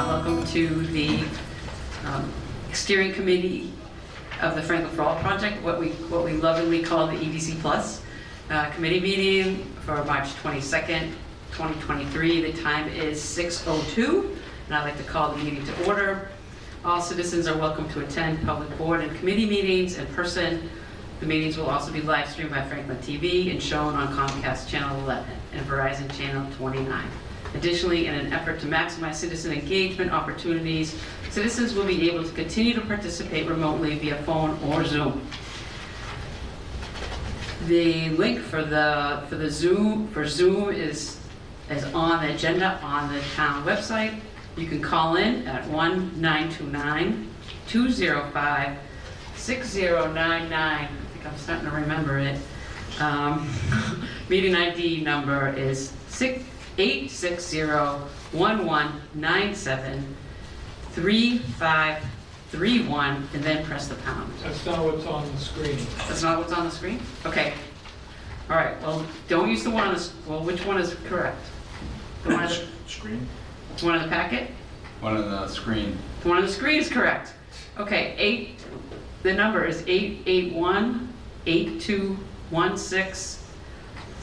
Uh, Welcome to the um, steering committee of the Franklin for All project, what we, what we lovingly call the EDC Plus uh, committee meeting for March 22nd, 2023. The time is 6:02, and I'd like to call the meeting to order. All citizens are welcome to attend public board and committee meetings in person. The meetings will also be live streamed by Franklin TV and shown on Comcast Channel 11 and Verizon Channel 29. Additionally, in an effort to maximize citizen engagement opportunities, citizens will be able to continue to participate remotely via phone or Zoom. The link for the, for the Zoom, for Zoom is, is on the agenda on the town website. You can call in at 1-929-205-6099. I think I'm starting to remember it. Um, Meeting ID number is 6 860-1197-3531, and then press the pound. That's not what's on the screen. That's not what's on the screen? Okay. All right, well, don't use the one on the, s- well, which one is correct? The one on the, Screen? the one on the packet? One on the screen. The one on the screen is correct. Okay, eight, the number is eight eight one eight two one six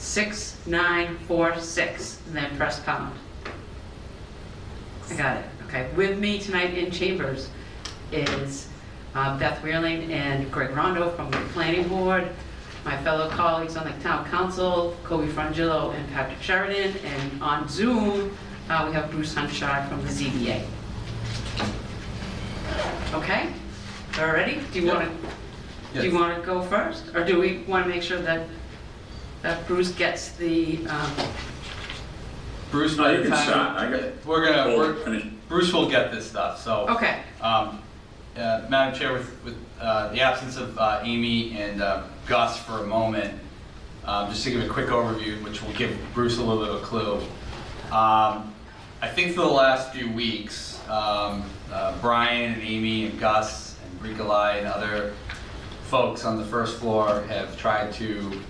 six nine four six, and then press pound. I got it, okay. With me tonight in chambers is uh, Beth Wierling and Greg Rondeau from the planning board, my fellow colleagues on the town council, Cobi Frongillo and Patrick Sheridan, and on Zoom, uh, we have Bruce Hunchard from the ZBA. Okay, all ready? Do you want to, do you want to go first? Or do we want to make sure that, that Bruce gets the, um, Bruce, No, you can time- start. I got- We're gonna, Hold, we're, finish. Bruce will get this stuff, so. okay, Um, uh, Madam Chair, with, with uh, the absence of uh, Amy and uh, Gus for a moment, um, just to give a quick overview, which will give Bruce a little bit of a clue. Um, I think for the last few weeks, um, uh, Brian and Amy and Gus and Bricolai and other folks on the first floor have tried to,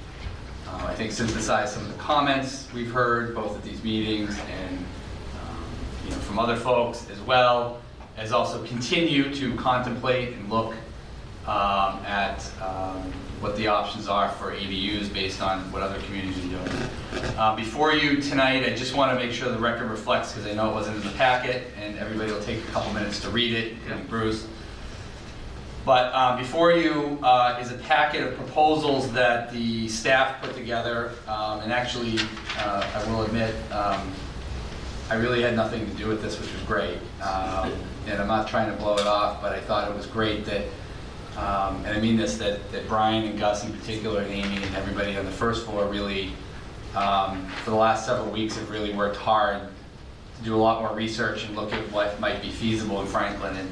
uh, I think, synthesize some of the comments we've heard both at these meetings and, um, you know, from other folks as well, as also continue to contemplate and look um, at um, what the options are for ADUs based on what other communities are doing. Uh, Before you tonight, I just want to make sure the record reflects, because I know it wasn't in the packet, and everybody will take a couple minutes to read it, Bruce. But um, before you uh, is a packet of proposals that the staff put together, um, and actually, uh, I will admit, um, I really had nothing to do with this, which was great. Um, And I'm not trying to blow it off, but I thought it was great that, um, and I mean this, that that Brian and Gus in particular, and Amy and everybody on the first floor really, um, for the last several weeks, have really worked hard to do a lot more research and look at what might be feasible in Franklin. And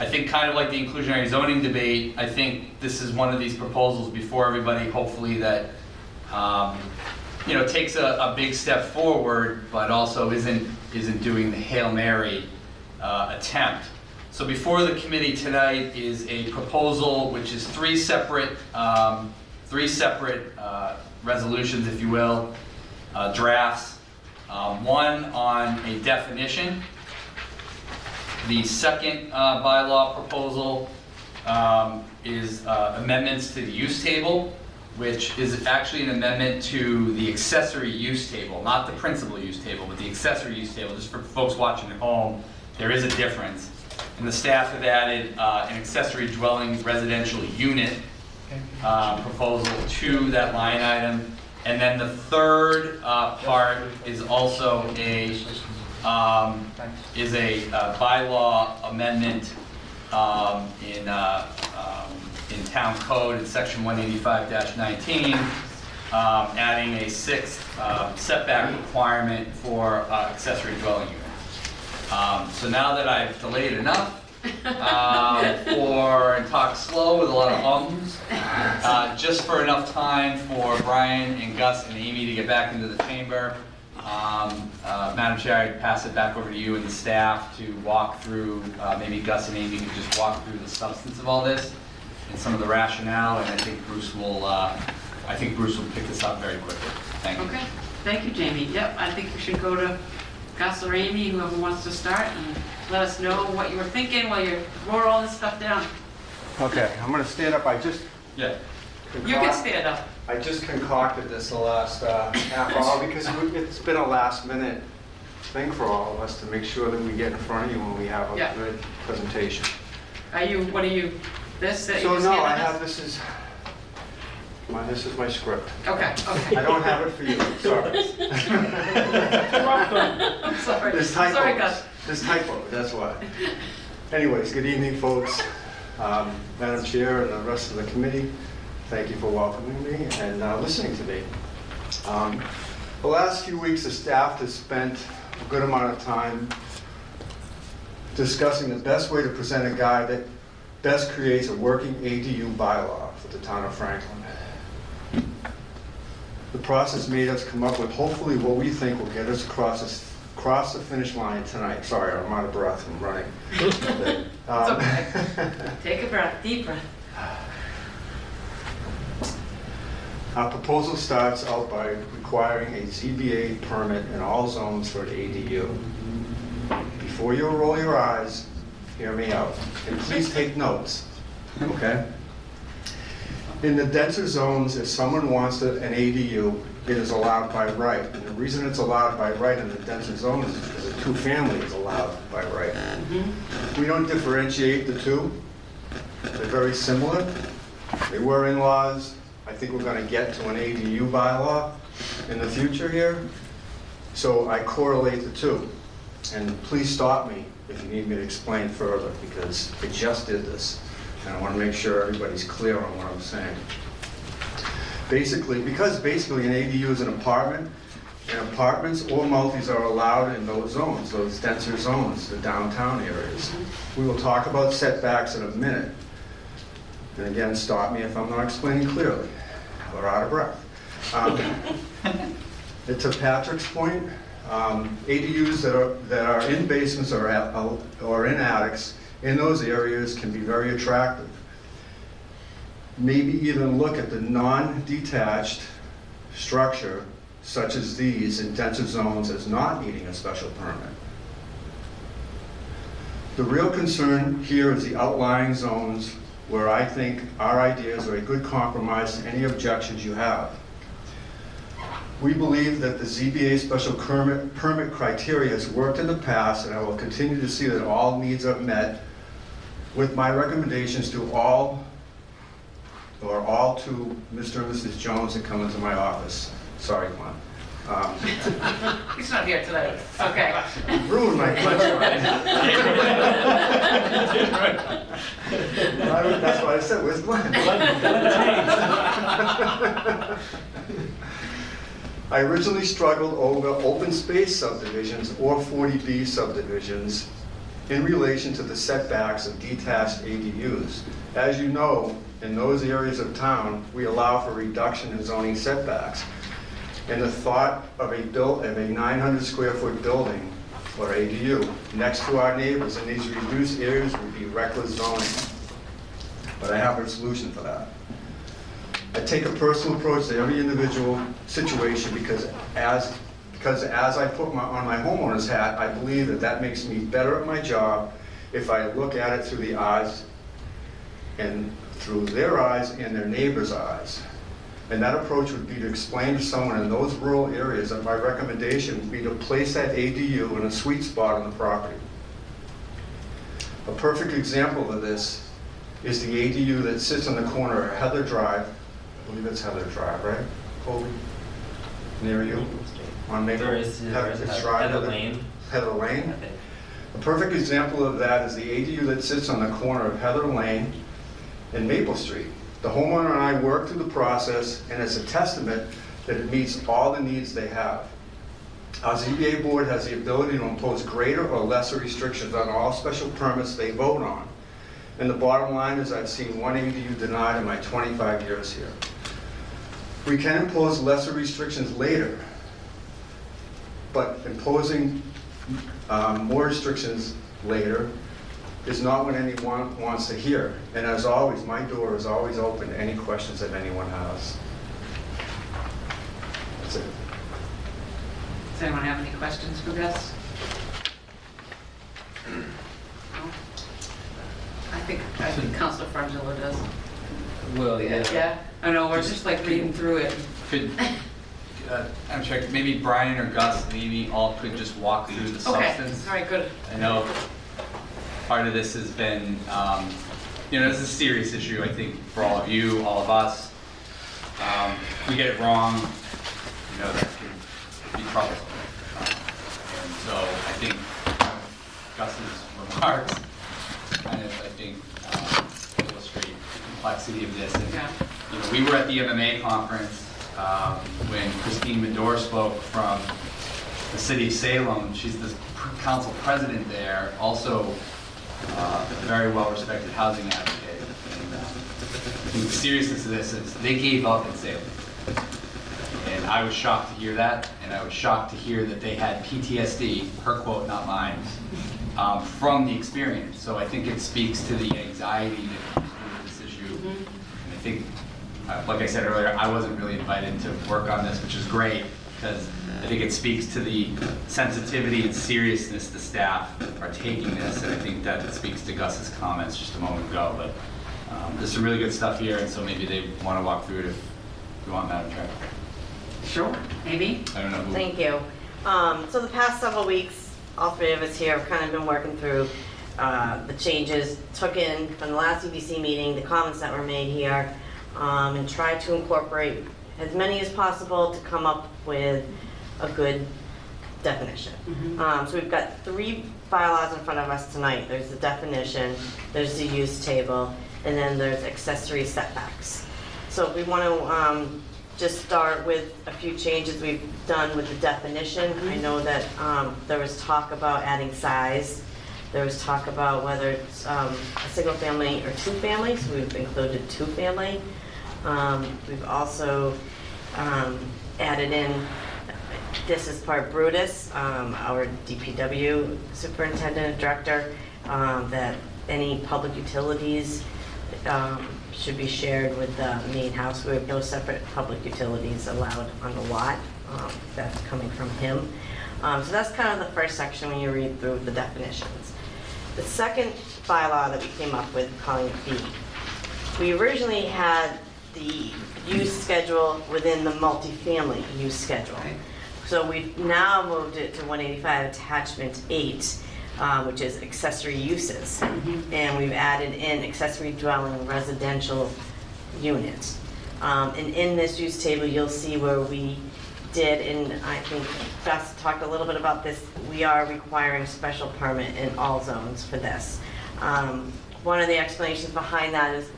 I think kind of like the inclusionary zoning debate, I think this is one of these proposals before everybody, hopefully that, um, you know, takes a, a big step forward, but also isn't, isn't doing the Hail Mary uh, attempt. So before the committee tonight is a proposal which is three separate, um, three separate uh, resolutions, if you will, uh, drafts. Um, One on a definition. The second uh, bylaw proposal um, is uh, amendments to the use table, which is actually an amendment to the accessory use table, not the principal use table, but the accessory use table, just for folks watching at home, there is a difference. And the staff have added uh, an accessory dwelling residential unit uh, proposal to that line item. And then the third uh, part is also a, um, is a uh, bylaw amendment um, in, uh, um, in town code in section 185-19, um, adding a sixth uh, setback requirement for uh, accessory dwelling units. Um, So now that I've delayed enough um, for, and talked slow with a lot of ums, uh, just for enough time for Brian and Gus and Amy to get back into the chamber, um, uh, Madam Chair, I'd pass it back over to you and the staff to walk through, uh, maybe Gus and Amy could just walk through the substance of all this and some of the rationale, and I think Bruce will, uh, I think Bruce will pick this up very quickly. Thank you. okay, thank you, Jamie. Yep, I think we should go to Gus or Amy, whoever wants to start, and let us know what you were thinking while you wrote all this stuff down. Okay, I'm gonna stand up, I just. Yeah. You can stand up. I just concocted this the last uh, half hour because we- it's been a last minute thing for all of us to make sure that we get in front of you when we have a Yeah. good presentation. Are you, what are you, this, that you So just no, handed I us? have, this is, my, this is my script. Okay, okay. I don't have it for you, sorry. I'm sorry. There's Sorry, typos, Gus. there's typos, that's why. Anyways, good evening, folks. Um, Madam Chair and the rest of the committee, thank you for welcoming me and uh, listening to me. Um, The last few weeks, the staff has spent a good amount of time discussing the best way to present a guide that best creates a working ADU bylaw for the town of Franklin. The process made us come up with hopefully what we think will get us across this, across the finish line tonight. Sorry, I'm out of breath from running. Um, Take a breath, deep breath. Our proposal starts out by requiring a ZBA permit in all zones for an ADU. Before you roll your eyes, hear me out, and please take notes, okay? In the denser zones, if someone wants a- an ADU, it is allowed by right. And the reason it's allowed by right in the denser zones is because a two-family is allowed by right. Mm-hmm. We don't differentiate the two. They're very similar. They were in-laws. I think we're gonna get to an ADU bylaw in the future here. So I correlate the two. And please stop me if you need me to explain further, because I just did this. And I wanna make sure everybody's clear on what I'm saying. Basically, because basically an ADU is an apartment, and apartments or multis are allowed in those zones, those denser zones, the downtown areas. We will talk about setbacks in a minute. And again, stop me if I'm not explaining clearly, or out of breath. Um, To Patrick's point, um, ADUs that are, that are in basements or at- or in attics, in those areas can be very attractive. Maybe even look at the non-detached structure such as these in denser zones as not needing a special permit. The real concern here is the outlying zones where I think our ideas are a good compromise to any objections you have. We believe that the ZBA special permit, permit criteria has worked in the past, and I will continue to see that all needs are met with my recommendations to all, or all to Mr. and Mrs. Jones that come into my office. Sorry, Glenn. Um, He's not here tonight. Okay. Ruined my punchline. I would- That's why I said, where's Glenn? I originally struggled over open space subdivisions or 40B subdivisions in relation to the setbacks of detached ADUs. As you know, in those areas of town, we allow for reduction in zoning setbacks. And the thought of a of a 900 square foot building, or ADU, next to our neighbors in these reduced areas would be reckless zoning. But I have a solution for that. I take a personal approach to every individual situation because as, because as I put my, on my homeowner's hat, I believe that that makes me better at my job if I look at it through the eyes and through their eyes and their neighbor's eyes. And that approach would be to explain to someone in those rural areas that my recommendation would be to place that ADU in a sweet spot on the property. A perfect example of this is the ADU that sits on the corner of Heather Drive, I believe it's Heather Drive, right? Colby? Near you? On Maple? There is, there is It's Drive, Heather Lane, Heather Lane? A perfect example of that is the ADU that sits on the corner of Heather Lane and Maple Street. The homeowner and I worked through the process, and it's a testament that it meets all the needs they have. Our ZBA board has the ability to impose greater or lesser restrictions on all special permits they vote on. And the bottom line is I've seen one ADU denied in my 25 years here. We can impose lesser restrictions later, but imposing um, more restrictions later is not what anyone wants to hear. And as always, my door is always open to any questions that anyone has. That's it. Does anyone have any questions for Gus? No? I think, I think Councilor Frongillo does. Well, yeah. Yeah, I know, we're just like reading through it. Could, uh, I'm sure, maybe Brian or Gus, maybe all could just walk through the Okay, substance. all right, good. I know part of this has been, um, you know, this is a serious issue, I think, for all of you, all of us. Um, if we get it wrong, you know, that can be troublesome. Um, And so I think Gus's remarks kind of, I think, um, illustrate the complexity of this. And, Yeah. you know, we were at the MMA conference um, when Christine Madore spoke from the city of Salem. She's the council president there, also uh, a very well-respected housing advocate. And uh, I think the seriousness of this is they gave up in Salem. And I was shocked to hear that, and I was shocked to hear that they had PTSD, her quote, not mine, um, from the experience. So I think it speaks to the anxiety that comes with this issue. And I think, uh, like I said earlier, I wasn't really invited to work on this, which is great, because I think it speaks to the sensitivity and seriousness the staff are taking this, and I think that speaks to Gus's comments just a moment ago. But um, there's some really good stuff here, and so maybe they want to walk through it if you want, Madam Chair. Sure, maybe. I don't know who. Thank you. Um, So the past several weeks, all three of us here have kind of been working through uh, the changes, took in from the last EDC meeting, the comments that were made here, um, and tried to incorporate as many as possible to come up with a good definition. Um, So we've got three bylaws in front of us tonight. There's the definition, there's the use table, and then there's accessory setbacks. So we want to just start with a few changes we've done with the definition. I know that um, there was talk about adding size. There was talk about whether it's um, a single family or two family, so we've included two family. Um, We've also um, added in, this is part Brutus, um, our DPW superintendent and director, um, that any public utilities um, should be shared with the main house. We have no separate public utilities allowed on the lot. Um, That's coming from him. Um, So that's kind of the first section when you read through the definitions. The second bylaw that we came up with, calling it B, we originally had the use schedule within the multifamily use schedule. So we've now moved it to 185 attachment 8, uh, which is accessory uses. And we've added in accessory dwelling residential units. Um, And in this use table, you'll see where we did, and I think Gus talked a little bit about this, we are requiring special permit in all zones for this. Um, One of the explanations behind that is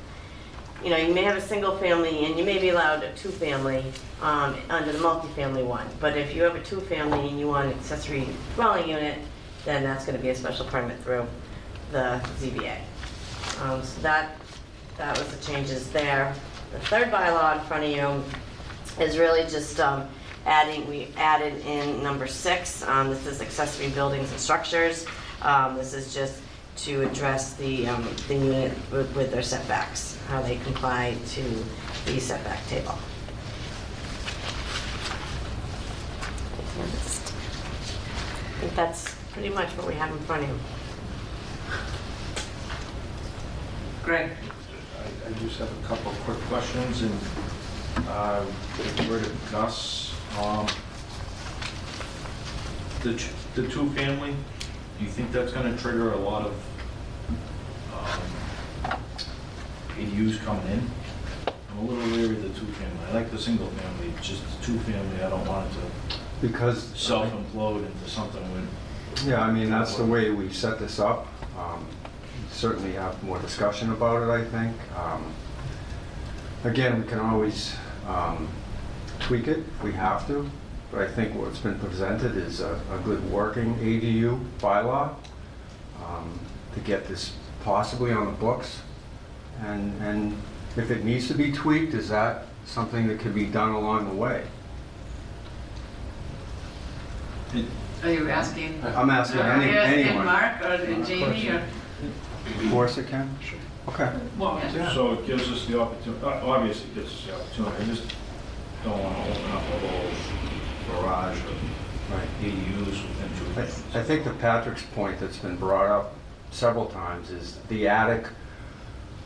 you know, you may have a single family and you may be allowed a two-family um, under the multifamily one. But if you have a two-family and you want an accessory dwelling unit, then that's going to be a special permit through the ZBA. Um, So that, that was the changes there. The third bylaw in front of you is really just um, adding, we added in number six, um, this is accessory buildings and structures. Um, This is just to address the, um, the unit with with their setbacks, how they comply to the setback table. I think that's pretty much what we have in front of you. Greg? I I just have a couple of quick questions, and uh, with word of Gus, um, the ch- the two-family, do you think that's gonna trigger a lot of um, ADUs coming in? I'm a little leery of the two-family. I like the single-family, just the two-family, I don't want it to Because, self-implode into something with, yeah, I mean, that's the way we set this up. Um, Certainly have more discussion about it, I think. Um, Again, we can always um, tweak it if we have to, but I think what's been presented is a a good working ADU bylaw um, to get this possibly on the books. And, and if it needs to be tweaked, is that something that could be done along the way? Are you asking? I'm asking Are any- you asking anyone. Mark or Jamie or? Of course it can. Sure. Okay. Well, Yeah. so it gives us the opportunity, obviously it gives us the opportunity, I just don't want to open up a whole barrage of Right. ADUs within two I units. I think to Patrick's point that's been brought up several times is the attic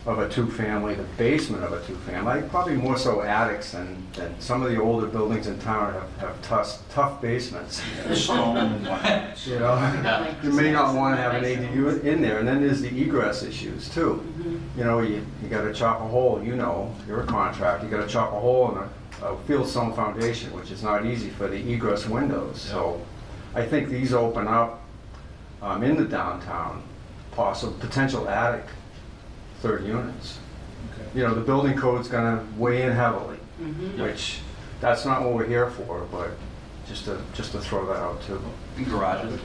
of a two-family, the basement of a two-family, probably more so attics than, than some of the older buildings in town have, have tough, tough basements. Stone and. You know, you may not want to have an ADU in there, and then there's the egress issues too. Mm-hmm. You know, you, you gotta chop a hole, you know, you're a contractor, you gotta chop a hole in a, a field stone foundation, which is not easy for the egress windows, so I think these open up, um, in the downtown, possible, potential attic, third units. Okay. You know, the building code's gonna weigh in heavily, Mhm. which, that's not what we're here for, but just to, just to throw that out too. And garages.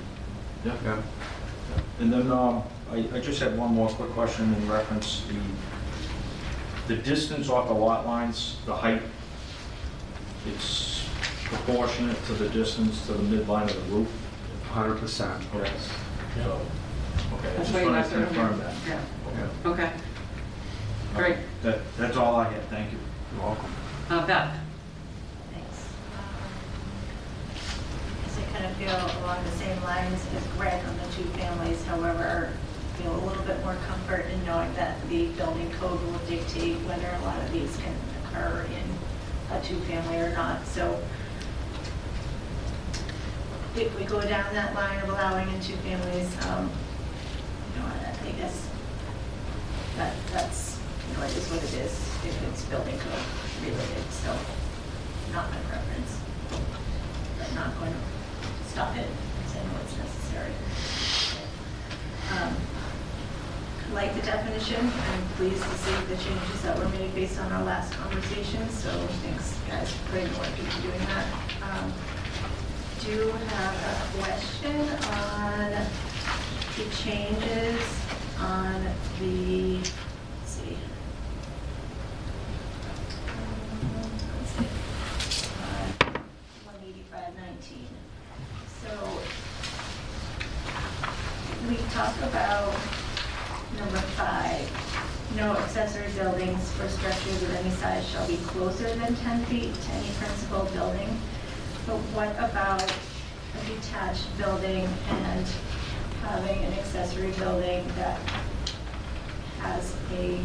Yeah. Yeah. And then, um, I, I just had one more quick question in reference, the, the distance off the lot lines, the height, it's proportionate to the distance to the midline of the roof? Hundred percent. Okay. So, okay, I That's just why you wanted have to to confirm that. Yeah, Yeah, okay. Great. That, that's all I had, thank you. you're welcome. Uh, Beth? Thanks. Um, Guess I kind of feel along the same lines as Greg on the two families, however, feel a little bit more comfort in knowing that the building code will dictate whether a lot of these can occur in a two-family or not, so if we go down that line of allowing in two families, um, you know, I I guess that, that's, you know, it is what it is, if it's building code related, so not my preference. But not going to stop it, because I know it's necessary. Um, Like the definition, I'm pleased to see the changes that were made based on our last conversation, so thanks guys for doing that. Um, Do have a question on the changes on the, let's see. Um. Uh, 18519. So we talk about number five, no accessory buildings or structures of any size shall be closer than 10 feet to any principal building. But what about a detached building and having an accessory building that has a,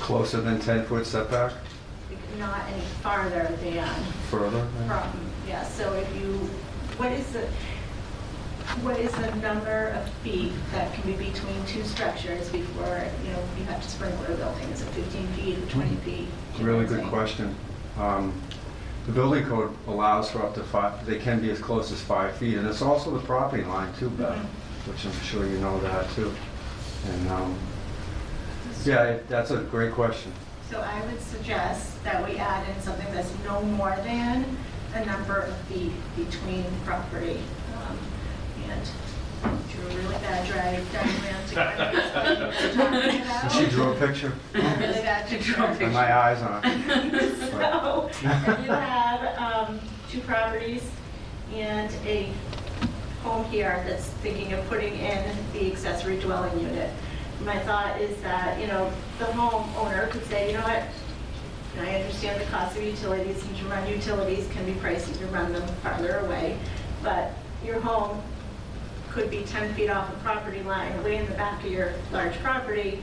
Closer than 10-foot setback, not any farther than further? from, yeah, so if you, what is the, what is the number of feet that can be between two structures before, you know, you have to sprinkler a building? Is it 15 feet or 20 feet? It's a really good question. Um, The building code allows for up to five, they can be as close as five feet, and it's also the property line too, Beth, Mhm. which I'm sure you know that too. And, um, yeah, it- that's a great question. So I would suggest that we add in something that's no more than a number of feet between property. um, And drew a really bad drag diagram to kind of explain what we're talking about. She drew a picture, really bad She drew a picture. and my eyes on it. So, if you have um, two properties and a home here that's thinking of putting in the accessory dwelling unit, my thought is that, you know, the homeowner could say, you know what, I understand the cost of utilities, and to run utilities can be pricey to run them farther away, but your home could be 10 feet off the property line, way in the back of your large property.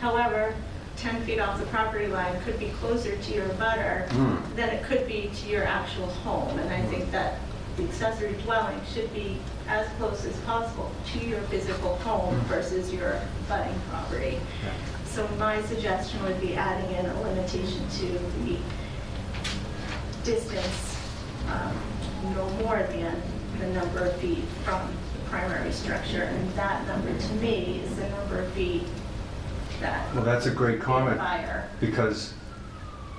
However, 10 feet off the property line could be closer to your butter Hmm. than it could be to your actual home. And I think that the accessory dwelling should be as close as possible to your physical home versus your budding property. So my suggestion would be adding in a limitation to the distance, um, no more than the number of feet from primary structure. And that number, to me, is the number of feet that. Well, that's a great comment. Fire. Because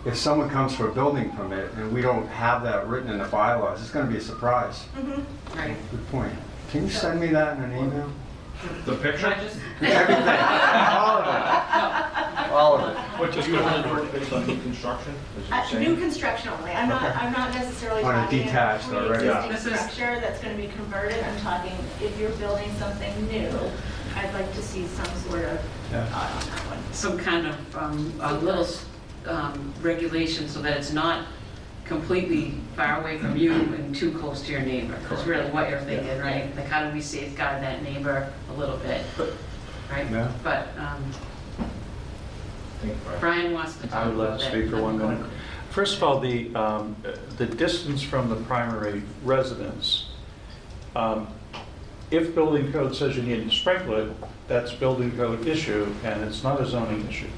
if someone comes for a building permit and we don't have that written in the bylaws, it's gonna be a surprise. Mhm. Right. Good point. Can you send me that in an email? The Can picture? I just, Everything, all of it, all of it. What, do you want to work based on new construction? as you're Uh, saying? New construction only. I'm not, Okay. I'm not necessarily On a talking detached a already. Pre-existing This is- structure that's going to be converted. I'm talking, if you're building something new, I'd like to see some sort of Yeah. thought on that one. some kind of, um, a little um, regulation so that it's not completely far away from you and too close to your neighbor. That's really what you're thinking, right? Like, how do we safeguard that neighbor a little bit, right? Yeah. But, um, Brian. Brian wants to talk I would love about to that. speak for one minute. First of all, the, um, the distance from the primary residence, um, if building code says you need to sprinkle it, that's building code issue, and it's not a zoning issue.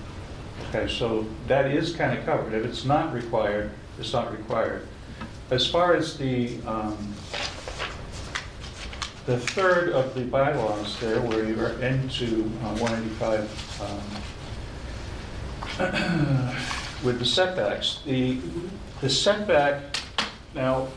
Okay, so that is kind of covered. If it's not required, it's not required. As far as the, um, the third of the bylaws there, where you are into uh, 185, um, with the setbacks, the, the setback, now,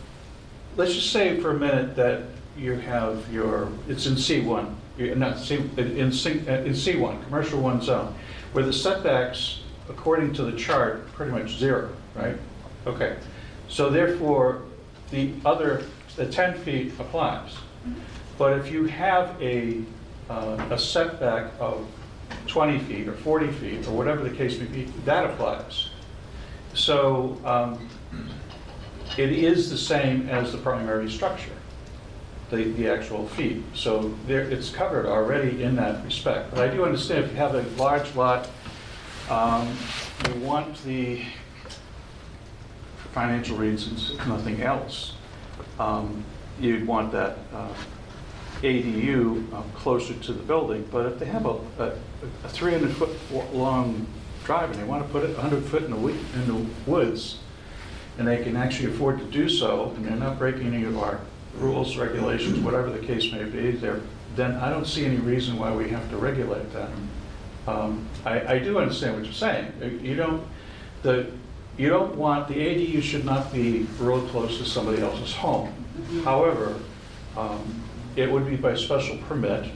let's just say for a minute that you have your, it's in C1, not C, in C, in C1, commercial one zone, where the setbacks, according to the chart, pretty much zero, right? Okay, so therefore, the other, the 10 feet applies. But if you have a, uh, a setback of 20 feet or 40 feet, or whatever the case may be, that applies. So um, it is the same as the primary structure, the, the actual feet. So there, it's covered already in that respect. But I do understand if you have a large lot, um, you want the, financial reasons, if nothing else, um, you'd want that uh, ADU um, closer to the building, but if they have a, a 300-foot long drive and they want to put it 100 foot in the, in the woods, and they can actually afford to do so, and they're not breaking any of our rules, regulations, whatever the case may be, they're, then I don't see any reason why we have to regulate that. Um, I, I do understand what you're saying. You don't, the, you don't want, the ADU should not be real close to somebody else's home. However, um, it would be by special permit,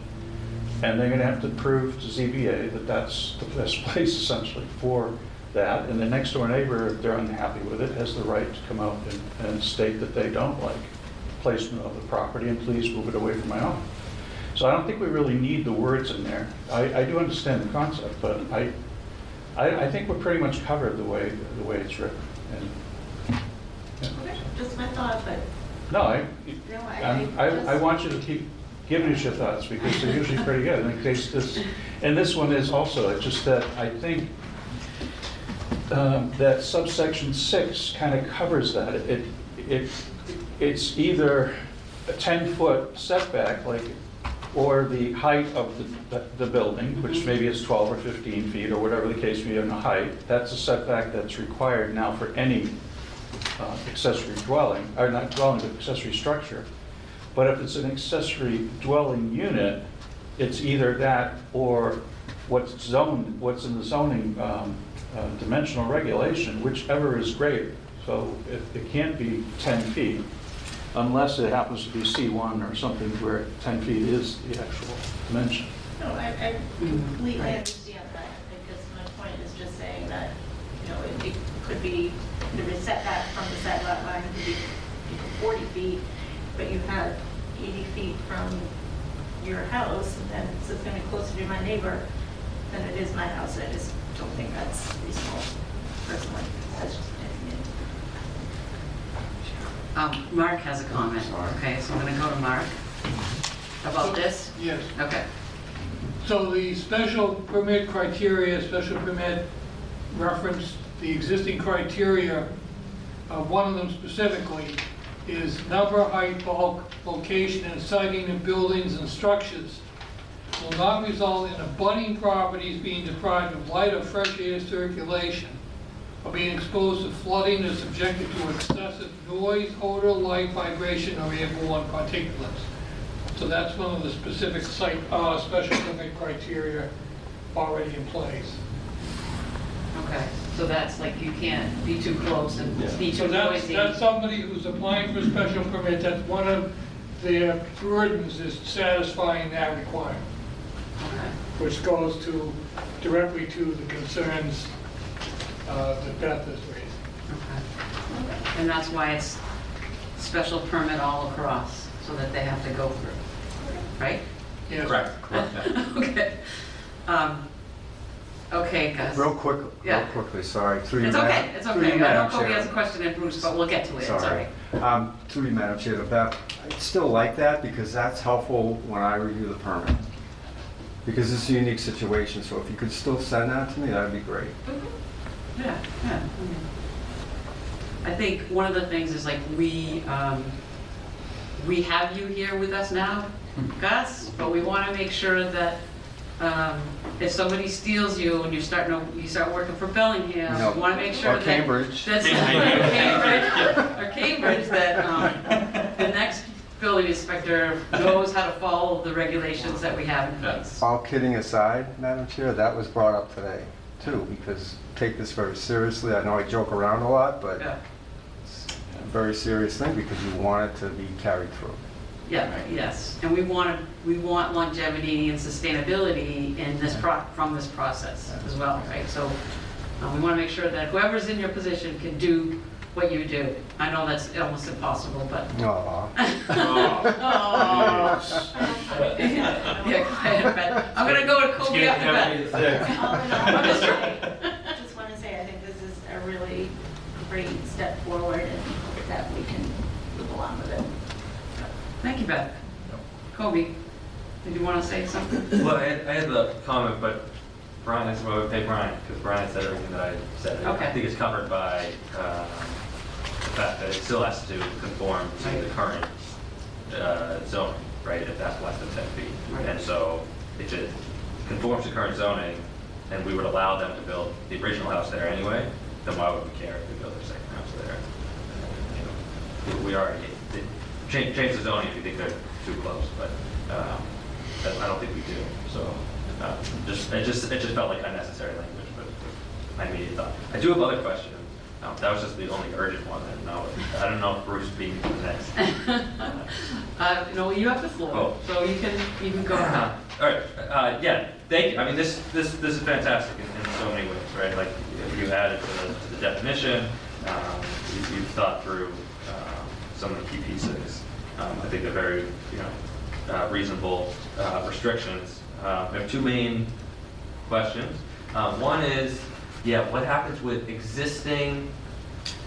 and they're gonna have to prove to ZBA that that's the best place essentially for that. And the next door neighbor, if they're unhappy with it, has the right to come out and, and state that they don't like placement of the property, and please move it away from my home. So I don't think we really need the words in there. I, I do understand the concept, but I, I, I think we're pretty much covered the way, the way it's written. And, yeah. Just my thought, but, No, I, no, I, I I, I want you to keep giving us your thoughts, because they're usually pretty good. In case this, and this one is also, it's just that I think um, that subsection six kind of covers that. It, it, it's either a 10-foot setback, like, or the height of the, the building, which maybe is 12 or 15 feet, or whatever the case may be in the height. That's a setback that's required now for any uh, accessory dwelling, or not dwelling, but accessory structure. But if it's an accessory dwelling unit, it's either that or what's zoned, what's in the zoning um, uh, dimensional regulation, whichever is greater. So it, it can't be 10 feet unless it happens to be C1 or something where 10 feet is the actual dimension. No, I, I completely understand that, because my point is just saying that, you know, it, it could be, the setback from the side lot line could be forty feet, but you have eighty feet from your house, and then it's gonna be closer to my neighbor than it is my house, I just don't think that's reasonable, personally, that's. Um, Mark has a comment, okay, so I'm gonna go to Mark about this. Yes. Okay. So the special permit criteria, special permit reference, the existing criteria, uh, one of them specifically is number, height, bulk, location, and siting of buildings and structures will not result in abutting properties being deprived of light or fresh air circulation, or being exposed to flooding or subjected to excessive noise, odor, light, vibration, or airborne particulates. So that's one of the specific site, uh, special permit criteria already in place. Okay, so that's like you can't be too close and be So too that's, noisy. that's somebody who's applying for a special permit, that's one of their burdens is satisfying that requirement, Okay. which goes to, directly to the concerns uh, that Beth has raised. Okay. And that's why it's special permit all across, so that they have to go through, right? Yes. Correct. Okay. Um, Okay, guys. Real quick, real Yeah. quickly, sorry. Through you, It's Madam- okay, it's through you, okay. I know Madam Cobi Chair. has a question and Bruce, but we'll get to it, sorry. Um, Through you, Madam Chair, to Beth, I still like that because that's helpful when I review the permit. Because it's a unique situation, so if you could still send that to me, that'd be great. Yeah, yeah. I think one of the things is like, we, um, we have you here with us now, Gus, but we want to make sure that um, if somebody steals you and you start, no- you start working for Bellingham, No. we want to make sure Or that. Cambridge. That's, Cambridge, or Cambridge, that um, the next building inspector knows how to follow the regulations that we have in place. All kidding aside, Madam Chair, that was brought up today, too, because take this very seriously. I know I joke around a lot, but Yeah. it's a very serious thing because you want it to be carried through. Yeah, yes, and we want, we want longevity and sustainability in this, pro- from this process as well, right? So uh, we want to make sure that whoever's in your position can do what you do. I know that's almost impossible, but. Aw. Yeah, go ahead, Ben. I'm gonna go to Cobi after that. All I'm just I just want to say, I think this is a really great step forward and that we can move along with it. Thank you, Beth. Cobi, did you want to say something? Well, I had, I had the comment, but Brian, I suppose, hey, Brian, because Brian said everything that I said. Okay. I think it's covered by um, the fact that it still has to conform to the current uh, zoning, right, if that's less than 10 feet. And so if it conforms to current zoning, and we would allow them to build the original house there anyway, then why would we care if they build their second house there? You know, We already, it- change, change the zoning if you think they're too close, but um, I don't think we do. So uh, just, it just, it just felt like unnecessary language, but my immediate thought. I do have other questions. Um, That was just the only urgent one. I don't know, I don't know if Bruce beat me to the next. Uh, no, you have the floor, Oh. so you can, you can go ahead. All right, uh, yeah, thank you. I mean, this, this, this is fantastic in, in so many ways, right? Like, you added to the, to the definition, um, you- you've thought through, um, some of the key pieces. Um, I think they're very, you know, uh, reasonable, uh, restrictions. Uh, I have two main questions. Uh, one is, yeah, what happens with existing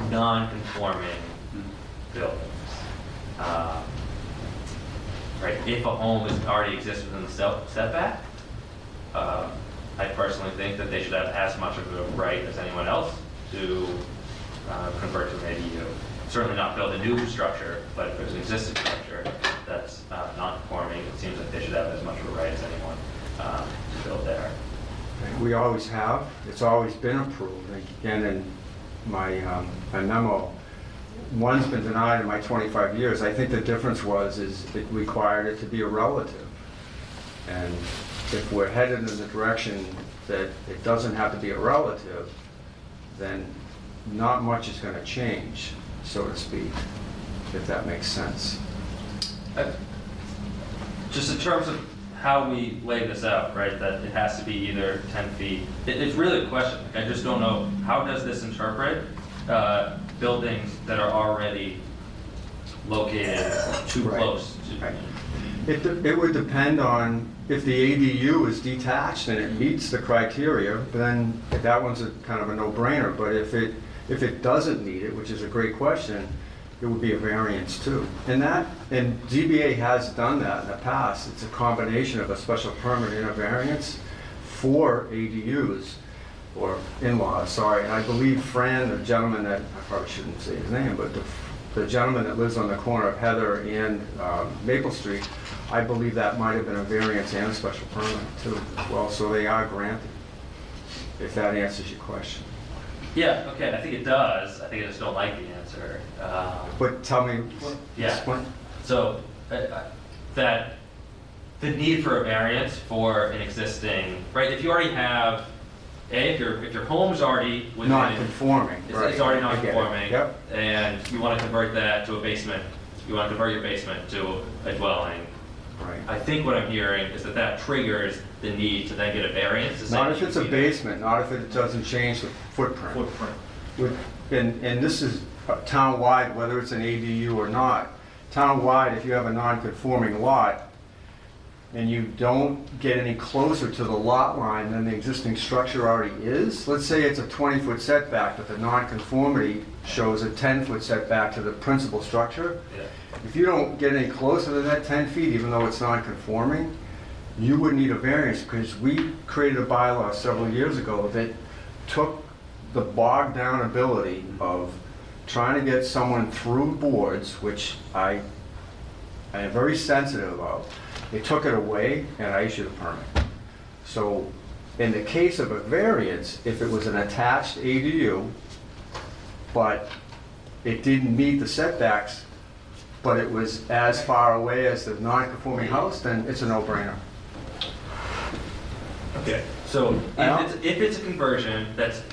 non-conforming buildings? Um, right, if a home is, already exists within the set- setback, uh, I personally think that they should have as much of a right as anyone else to uh, convert to an ADU. Certainly not build a new structure, but if there's an existing structure that's uh, non-conforming, it seems like they should have as much of a right as anyone um, to build there. We always have. It's always been approved. Again, in my um, my memo, one's been denied in my 25 years. I think the difference was, is it required it to be a relative. And if we're headed in the direction that it doesn't have to be a relative, then not much is going to change, so to speak, if that makes sense. Uh, Just in terms of how we lay this out, right, that it has to be either 10 feet, it, it's really a question. Like, I just don't know, how does this interpret uh, buildings that are already located too Right. close to? Right. It, de- it would depend on, if the ADU is detached and it meets the criteria, then that one's a kind of a no-brainer. But if it, if it doesn't meet it, which is a great question, it would be a variance too. And that, and ZBA has done that in the past. It's a combination of a special permit and a variance for ADUs or in-laws, sorry. And I believe Fran, the gentleman that, I probably shouldn't say his name, but the the gentleman that lives on the corner of Heather and um, Maple Street, I believe that might have been a variance and a special permit too. Well, so they are granted, if that answers your question. Yeah, okay, I think it does. I think I just don't like the answer. Um, But tell me, Yeah. explain- So, uh, uh, that, the need for a variance for an existing, right, if you already have, A, if your, if your home's already within. non-conforming, It's, right. it's already I get it. non-conforming. Yep, And you want to convert that to a basement, you want to convert your basement to a dwelling. right. I think what I'm hearing is that that triggers the need to then get a variance to say. Not that if you it's a basement, not if it doesn't change the footprint. Footprint. With- And, and this is town-wide, whether it's an ADU or not. Town-wide, if you have a non-conforming lot, and you don't get any closer to the lot line than the existing structure already is, let's say it's a 20-foot setback, but the non-conformity shows a 10-foot setback to the principal structure, Yeah. if you don't get any closer than that 10 feet, even though it's non-conforming, you would need a variance because we created a bylaw several years ago that took the bogged down ability of trying to get someone through boards, which I, I am very sensitive of. They took it away and I issued a permit. So in the case of a variance, if it was an attached ADU, but it didn't meet the setbacks, but it was as far away as the non-conforming house, then it's a no-brainer. Okay, so if it's, if it's a conversion, that's,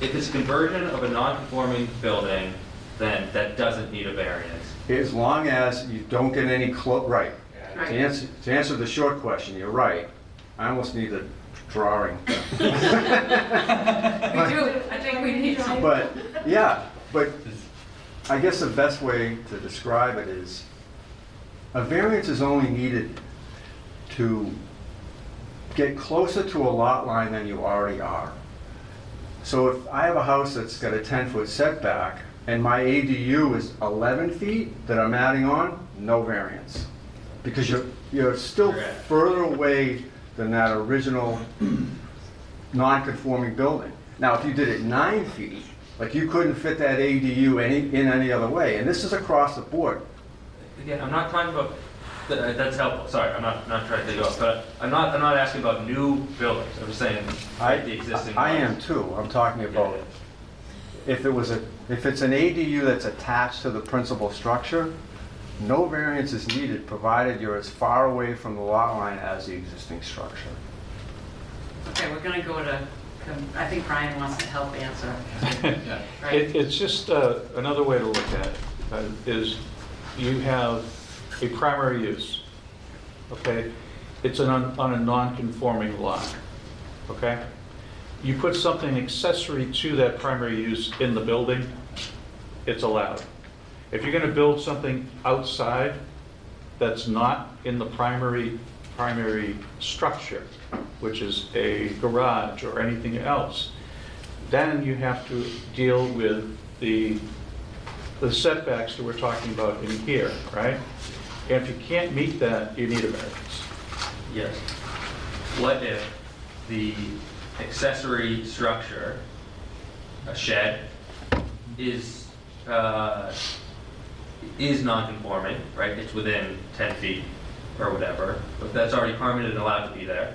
if it's a conversion of a non-conforming building, then that doesn't need a variance. As long as you don't get any clo, right. To Right. answer, to answer the short question, you're right. I almost need a drawing. We do, I think we need to. But, yeah, but I guess the best way to describe it is, a variance is only needed to get closer to a lot line than you already are. So if I have a house that's got a 10-foot setback, and my ADU is 11 feet that I'm adding on, no variance. Because you're, you're still further away than that original non-conforming building. Now, if you did it nine feet, like you couldn't fit that ADU any, in any other way, and this is across the board. Again, I'm not talking about, th- uh, that's helpful, sorry, I'm not, not trying to go off, but I'm not, I'm not asking about new buildings, I'm just saying, I, like the existing. I am too, I'm talking about, if it was a, if it's an ADU that's attached to the principal structure, no variance is needed, provided you're as far away from the lot line as the existing structure. Okay, we're gonna go to, I think Brian wants to help answer. Yeah. Right. It, it's just uh, another way to look at it, uh, is you have a primary use, okay? It's an, un- on a non-conforming lot, okay? You put something accessory to that primary use in the building, it's allowed. If you're gonna build something outside that's not in the primary, primary structure, which is a garage or anything else, then you have to deal with the, the setbacks that we're talking about in here, right? And if you can't meet that, you need a variance. Yes. What if the accessory structure, a shed, is, uh, is non-conforming, right? It's within 10 feet or whatever, but that's already permitted and allowed to be there,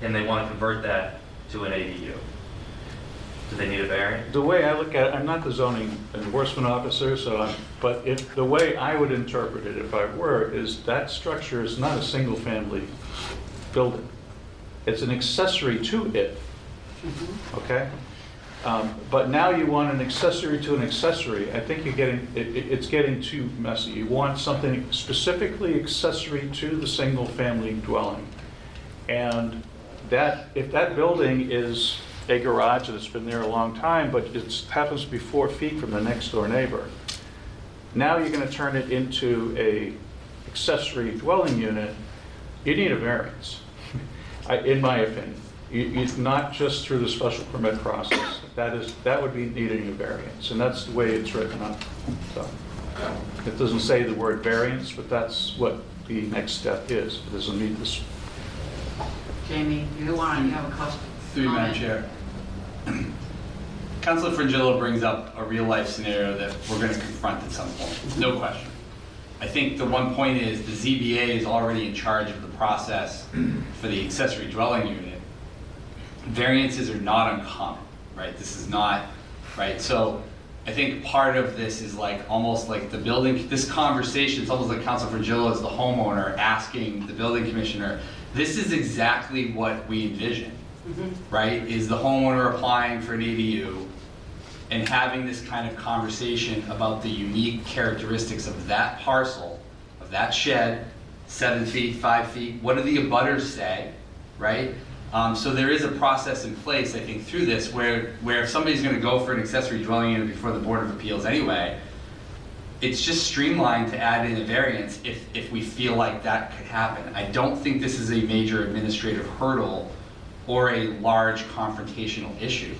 and they want to convert that to an ADU. Do they need a variance? The way I look at it, I'm not the zoning enforcement officer, so, I'm- but if, the way I would interpret it if I were, is that structure is not a single-family building. It's an accessory to it, okay? Um, But now you want an accessory to an accessory, I think you're getting, it, it- it's getting too messy. You want something specifically accessory to the single-family dwelling. And that, if that building is a garage that's been there a long time, but it happens to be four feet from the next door neighbor, now you're gonna turn it into a accessory dwelling unit, you need a variance, I- in my opinion. You, you, not just through the special permit process, that is, that would be needing a variance, and that's the way it's written up, so. It doesn't say the word variance, but that's what the next step is, it doesn't meet this Jamie, you want, you have a question? Through you, Madam Chair. Councilor Frongillo brings up a real-life scenario that we're going to confront at some point, no question. I think the one point is the ZBA is already in charge of the process for the accessory dwelling unit. Variances are not uncommon, right? This is not, right? So I think part of this is like, almost like the building, this conversation, it's almost like Council Frongillo is the homeowner asking the building commissioner, this is exactly what we envision mm-hmm. right, is the homeowner applying for an ADU and having this kind of conversation about the unique characteristics of that parcel, of that shed, seven feet, five feet, what do the abutters say, right? Um, so there is a process in place, I think, through this, where, where if somebody's gonna go for an accessory dwelling unit before the Board of Appeals anyway, it's just streamlined to add in a variance if, if we feel like that could happen. I don't think this is a major administrative hurdle or a large confrontational issue.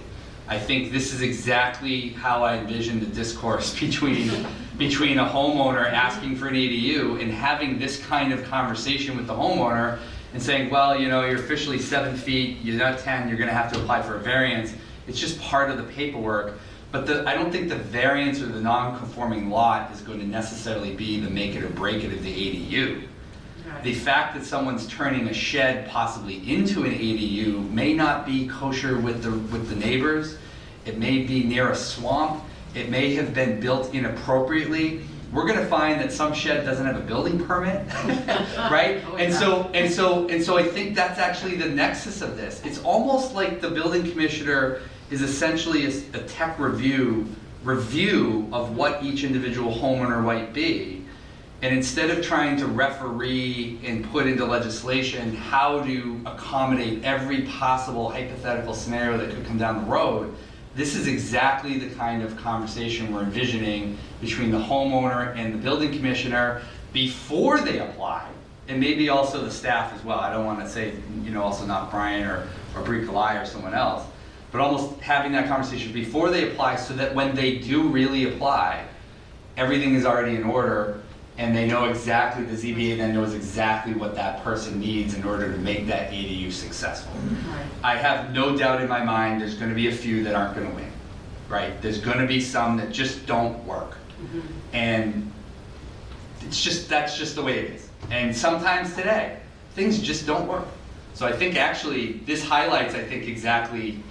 I think this is exactly how I envision the discourse between, between a homeowner asking for an ADU and having this kind of conversation with the homeowner and saying, well, you know, you're officially seven feet, you're not 10, you're gonna have to apply for a variance. It's just part of the paperwork. But the, I don't think the variance or the non-conforming lot is going to necessarily be the make it or break it of the ADU. The fact that someone's turning a shed possibly into an ADU may not be kosher with the, with the neighbors. It may be near a swamp. It may have been built inappropriately. We're gonna find that some shed doesn't have a building permit, right? Oh, And so, and so, and so I think that's actually the nexus of this. It's almost like the building commissioner is essentially a tech review, review of what each individual homeowner might be. And instead of trying to referee and put into legislation how to accommodate every possible hypothetical scenario that could come down the road, this is exactly the kind of conversation we're envisioning between the homeowner and the building commissioner before they apply, and maybe also the staff as well. I don't want to say, you know, also not Brian or, or Brie Kalai or someone else, but almost having that conversation before they apply so that when they do really apply, everything is already in order and they know exactly, the ZBA then knows exactly what that person needs in order to make that ADU successful. I have no doubt in my mind, there's gonna be a few that aren't gonna win, right? There's gonna be some that just don't work. Mm-hmm. And it's just, that's just the way it is. And sometimes today, things just don't work. So I think actually, this highlights, I think, exactly,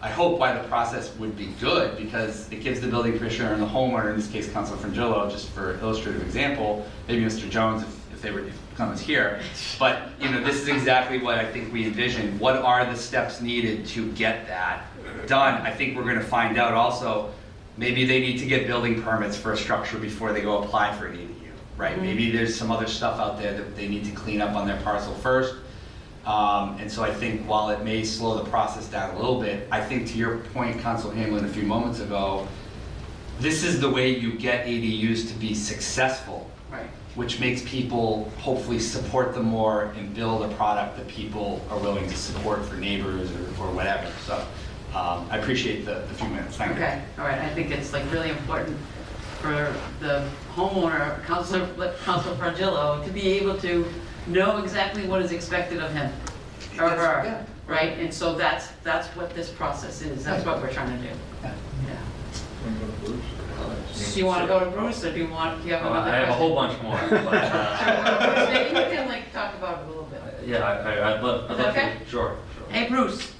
I hope why the process would be good, because it gives the building commissioner and the homeowner, in this case, Councilor Frongillo, just for illustrative example, maybe Mr. Jones, if, if they were, if someone's here, but, you know, this is exactly what I think we envision. What are the steps needed to get that done? I think we're gonna find out also, maybe they need to get building permits for a structure before they go apply for an ADU, right? Mm-hmm. Maybe there's some other stuff out there that they need to clean up on their parcel first. Um, and so I think while it may slow the process down a little bit, I think to your point, Council Hamblen, a few moments ago, this is the way you get ADUs to be successful, Right. which makes people hopefully support them more and build a product that people are willing to support for neighbors or, or whatever. So, um, I appreciate the, the few minutes. Thank you. Okay, all right, I think it's like really important for the homeowner, Counselor, Counselor Frongillo, to be able to know exactly what is expected of him or That's- her, yeah. right? And so that's, that's what this process is, that's what we're trying to do. Yeah. Yeah. Do you want to go to Bruce, or do you want, do you have Oh, another I have a whole bunch more, but, uh, Bruce, Maybe you can like talk about it a little bit. yeah, I, I- I'd love, I'd Is that love to, okay? sure, sure. Hey, Bruce,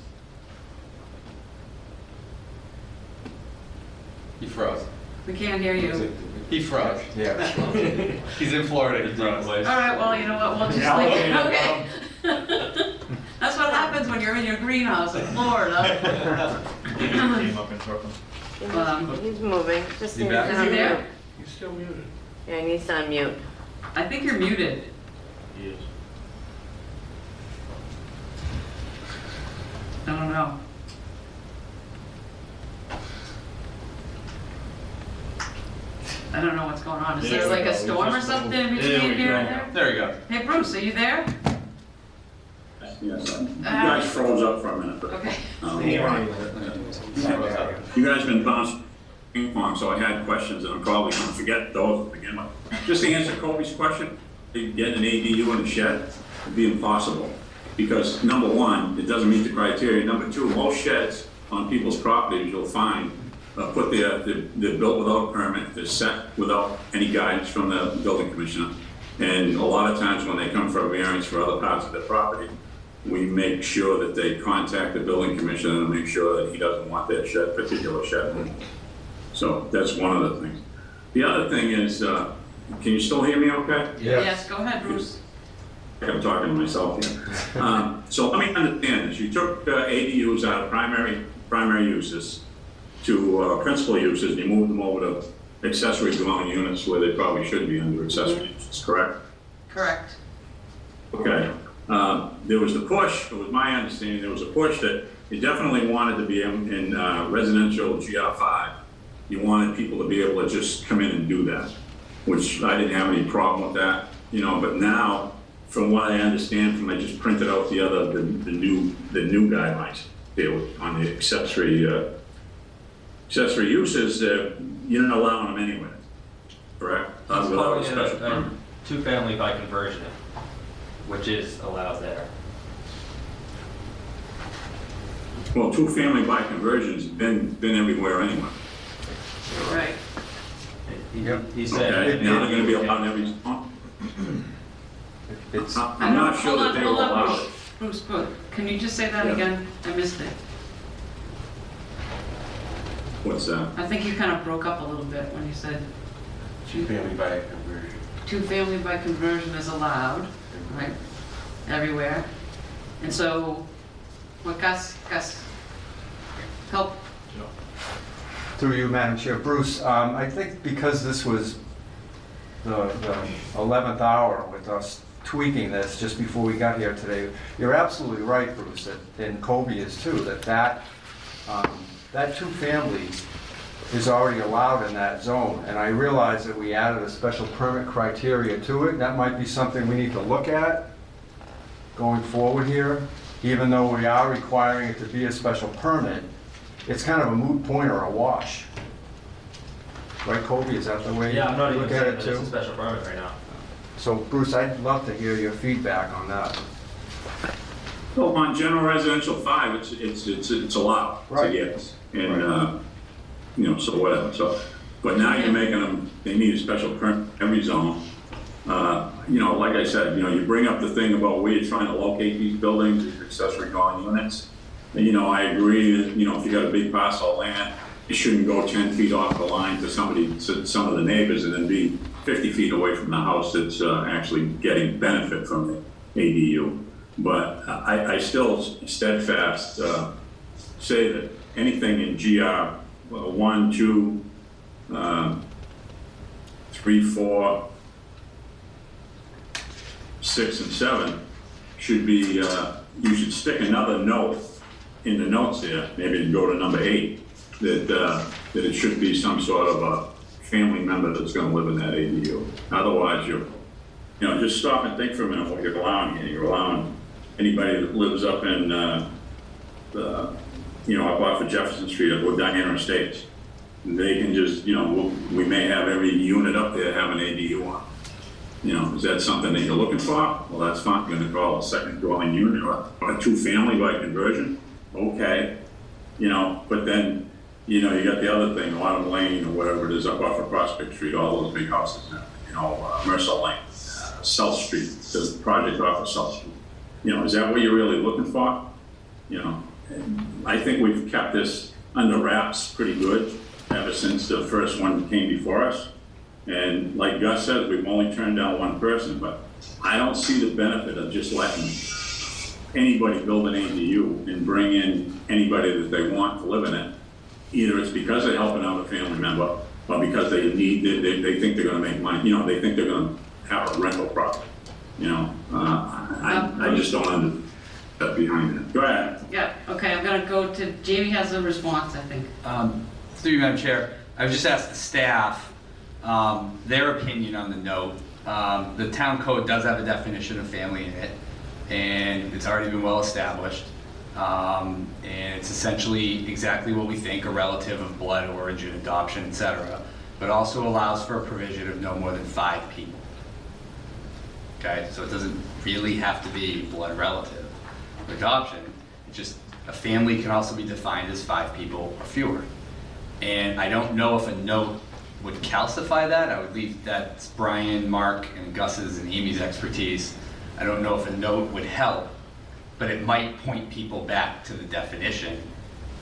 You froze. we can't hear you. He froze. Yeah. He's in Florida. He Deep froze. All right, well, you know what, we'll just leave okay, it, okay? That's what happens when you're in your greenhouse in Florida. Came up and took them. Um, He's moving, just You needs back? to Is he there? unmute. He's still muted. Yeah, he needs to unmute. I think you're muted. He is. I don't know. I don't know what's going on. Is There there we like go. a We storm or just something in moved. There between we here go. and there? There you go. Hey, Bruce, are you there? Yes, you guys froze up for a minute, but, Okay. um, He froze up. you guys been bouncing ping pong, so I had questions, and I'm probably gonna forget those to begin with. Just to answer Cobi's question, to get an ADU in a shed would be impossible, because number one, it doesn't meet the criteria, number two, most sheds on people's properties you'll find, uh, put their, they're they're built without a permit, they're set without any guidance from the building commissioner, and a lot of times when they come for a variance for other parts of their property, we make sure that they contact the building commissioner and make sure that he doesn't want that shed, particular shed. So that's one of the things. The other thing is, uh, can you still hear me okay? Yes, go ahead, Bruce. I'm talking to myself here. Um, So let me understand this. You took uh, ADUs out of primary, primary uses to uh, principal uses, and you move them over to accessory dwelling units where they probably should be under accessory uses, correct? Correct. Okay, uh, there was the push, it was my understanding, there was a push that you definitely wanted to be in in, uh, residential GR five. You wanted people to be able to just come in and do that, which I didn't have any problem with that, you know, but now, from what I understand from, I just printed out the other, the, the new, the new guidelines there on the accessory, uh, accessory uses, uh, you're not allowing them anyway, correct? Uh, It's without a called special a, permit. a two-family by conversion. which is allowed there. Well, two-family by conversion's been, been everywhere anyway. Right. He- Yep. He said. Okay, now they're gonna be allowed in every zone. It's, I- I I'm don't- sure that they were hold on, allowed. Bruce. Bruce, Bruce, can you just say that Yeah. again? I missed it. What's that? I think you kind of broke up a little bit when you said Two-family by conversion. two-family by conversion is allowed, right, everywhere. And so, what Gus, Gus, help, Through you, Madam Chair. Bruce, um, I think because this was the the 11th hour with us tweaking this just before we got here today, you're absolutely right, Bruce, that- and Cobi is too, that that, um, that two-family is already allowed in that zone. And I realize that we added a special permit criteria to it. That might be something we need to look at going forward here, even though we are requiring it to be a special permit it's kind of a moot point or a wash. Right, Cobi, is that the way you Yeah, I'm not even look at saying it that it's a too? special permit right now. So Bruce, I'd love to hear your feedback on that. Well, on general residential five, it's, it's, it's, it's allowed, it's a Right. yes. And, uh, you know, so whatever, so, but now you're making them, they need a special permit every zone. Uh, you know, like I said, you know, you bring up the thing about where you're trying to locate these buildings, these accessory dwelling units. And, you know, I agree that, you know, if you got a big parcel of land, you shouldn't go ten feet off the line to somebody, to some of the neighbors and then be fifty feet away from the house that's, uh, actually getting benefit from the ADU. But I, I still steadfast, uh, say that anything in GR uh, one, two, four, six, and seven should be, uh, you should stick another note in the notes there, maybe go to number eight, that, uh, that it should be some sort of a family member that's gonna live in that ADU. Otherwise, you're, you know, just stop and think for a minute what you're allowing here. You're allowing anybody that lives up in, uh, the, you know, up off of Jefferson Street, up with Diana Estates. They can just, you know, we'll- we may have every unit up there have an ADU on. You know, is that something that you're looking for? Well, that's fine, you're gonna call a second dwelling unit or a two-family by conversion, okay. You know, but then, you know, you got the other thing, Autumn Lane or whatever it is up off of Prospect Street, all those big houses now, you know, uh, Mercer Lane, uh, South Street, the project off of South Street. You know, is that what you're really looking for? You know, I think we've kept this under wraps pretty good ever since the first one came before us. And like Gus says, we've only turned down one person, but I don't see the benefit of just letting anybody build an ADU and bring in anybody that they want to live in it. Either it's because they're helping out a family member, or because they need, they, they, they think they're gonna make money, you know, they think they're gonna have a rental property. You know, uh, I, I just don't under, that behind it. Go ahead. Okay, I'm gonna go to, Jamie has a response, I think. Um, Through you, Madam Chair, I would just ask the staff, um, their opinion on the note. Um, The town code does have a definition of family in it, and it's already been well established. Um, And it's essentially exactly what we think, a relative of blood origin, adoption, et cetera, but also allows for a provision of no more than five people. Okay, so it doesn't really have to be blood relative or adoption. It just, a family can also be defined as five people or fewer. And I don't know if a note would calcify that. I would leave that's Brian, Mark, and Gus's and Amy's expertise. I don't know if a note would help, but it might point people back to the definition.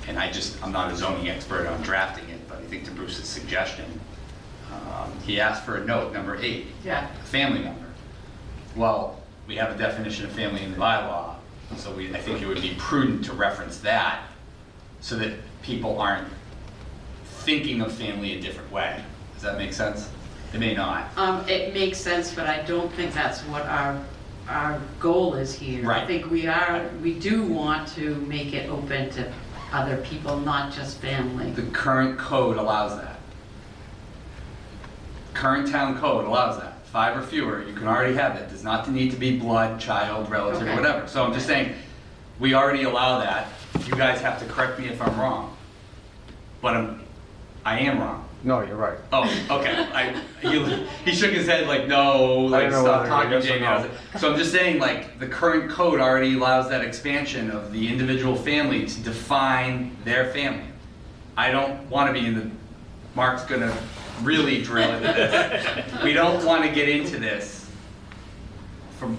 And I just, I'm not a zoning expert on drafting it, but I think to Bruce's suggestion, um, he asked for a note, number eight Yeah, a family member. Well, we have a definition of family in the bylaw, so we, I think it would be prudent to reference that so that people aren't thinking of family a different way. Does that make sense? It may not. um, it makes sense, but I don't think that's what our, our goal is here. Right. I think we are, we do want to make it open to other people, not just family. The current code allows that. Current town code allows that. Five or fewer, you can already have it. Does not need to be blood, child, relative, Okay. whatever. So I'm just saying, we already allow that. You guys have to correct me if I'm wrong. But I'm, I am wrong. No, you're right. Oh, okay. I, he, he shook his head like, no, like, stop talking, yes or Jamie. No. So I'm just saying, like, the current code already allows that expansion of the individual family to define their family. I don't want to be in the, Mark's gonna really drill into this. We don't want to get into this from,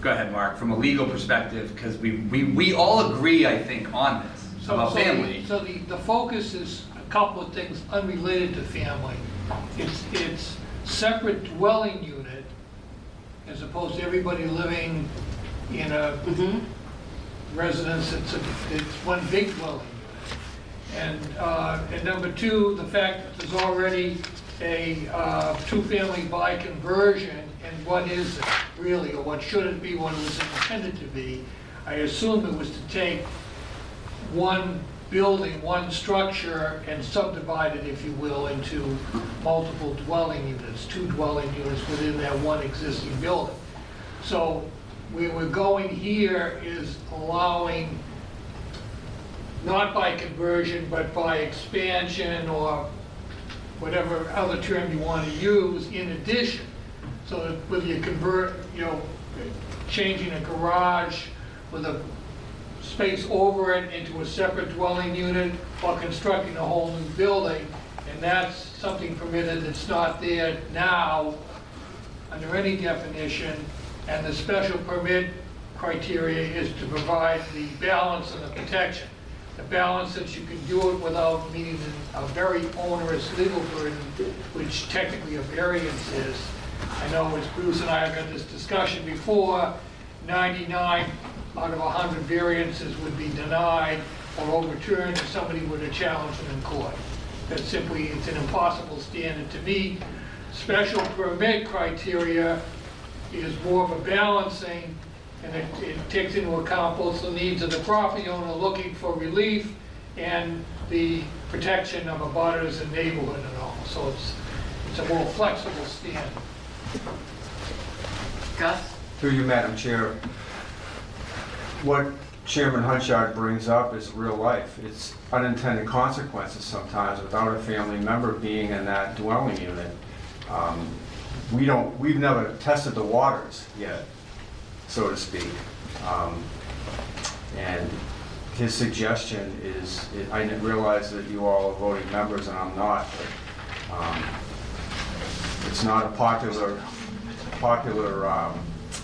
go ahead, Mark, from a legal perspective, because we, we, we all agree, I think, on this, So- about so the- family. So the, the focus is a couple of things unrelated to family. It's, it's separate dwelling unit as opposed to everybody living in a residence, it's, a- it's one big dwelling unit. And, uh, and number two, the fact that there's already a, uh, two-family by conversion, and what is it really, or what should it be, what it was intended to be? I assume it was to take one building, one structure, and subdivide it, if you will, into multiple dwelling units, two dwelling units within that one existing building. So where we're going here is allowing, not by conversion, but by expansion or whatever other term you want to use in addition. So that whether you convert, you know, changing a garage with a space over it into a separate dwelling unit or constructing a whole new building, and that's something permitted that's not there now under any definition, and the special permit criteria is to provide the balance and the protection. The balance that you can do it without meeting a very onerous legal burden, which technically a variance is. I know as Bruce and I have had this discussion before, 99 out of 100 variances would be denied or overturned if somebody were to challenge them in court. That simply, it's an impossible standard to meet. Special permit criteria is more of a balancing, and it, it takes into account both the needs of the property owner looking for relief and the protection of abutters and neighborhood and all. So it's, it's a more flexible standard. Gus? Through you, Madam Chair, what Chairman Hunchard brings up is real life. It's unintended consequences sometimes without a family member being in that dwelling unit. Um, We don't, we've never tested the waters yet, so to speak. Um, And his suggestion is, I didn't realize that you all are voting members and I'm not, but um, it's not a popular, popular um,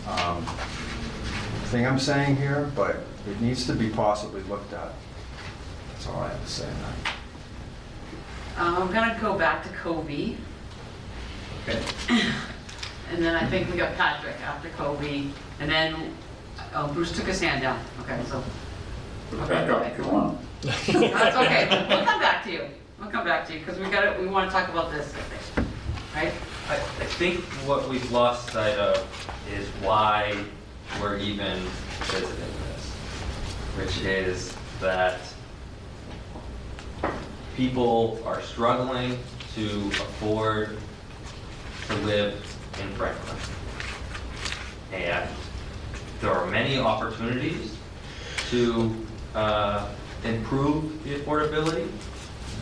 um, thing I'm saying here, but it needs to be possibly looked at. That's all I have to say on that. Uh, I'm gonna go back to Cobi. And then I think we got Patrick after Cobi, and then, oh, Bruce took his hand down, okay, so. Back up if you want. That's okay, we'll come back to you, we'll come back to you, because we gotta, we wanna talk about this, I think, right? I, I think what we've lost sight of is why we're even visiting this, which is that people are struggling to afford to live in Franklin. And there are many opportunities to uh, improve the affordability.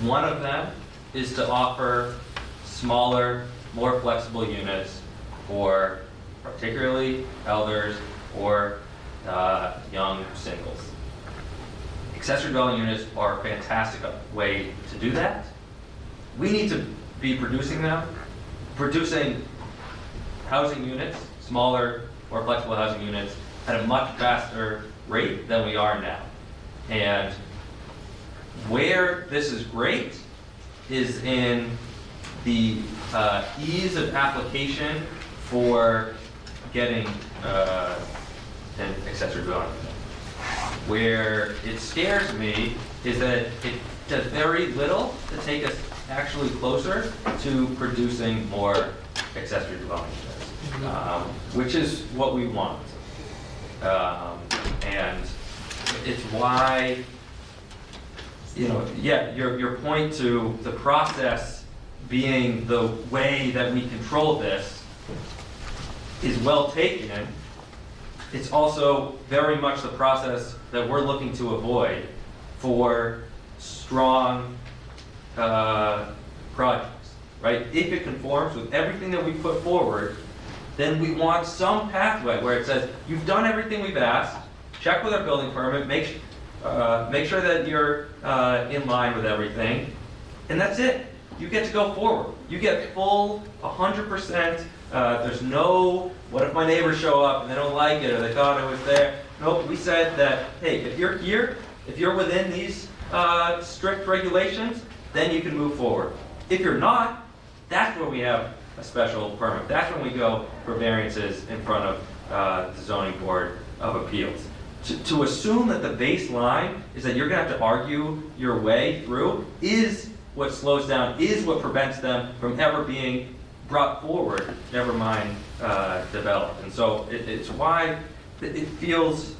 One of them is to offer smaller, more flexible units for particularly elders or uh, young singles. Accessory dwelling units are a fantastic way to do that. We need to be producing them, producing housing units, smaller, more flexible housing units, at a much faster rate than we are now. And where this is great is in the uh, ease of application for getting uh, an accessory dwelling. Where it scares me is that it does very little to take us actually closer to producing more accessory dwelling units, um, which is what we want. Um, And it's why, you know, yeah, your, your point to the process being the way that we control this is well taken. It's also very much the process that we're looking to avoid for strong uh, projects, right? If it conforms with everything that we put forward, then we want some pathway where it says, you've done everything we've asked, check with our building permit, make, uh, make sure that you're, uh, in line with everything, and that's it. You get to go forward. You get full, hundred percent, uh, there's no, what if my neighbors show up and they don't like it, or they thought I was there? Nope, we said that, hey, if you're here, if you're within these, uh, strict regulations, then you can move forward. If you're not, that's where we have a special permit. That's when we go for variances in front of uh, the zoning board of appeals. To, to assume that the baseline is that you're gonna have to argue your way through is what slows down, is what prevents them from ever being brought forward, never mind uh, developed. And so it, it's why it feels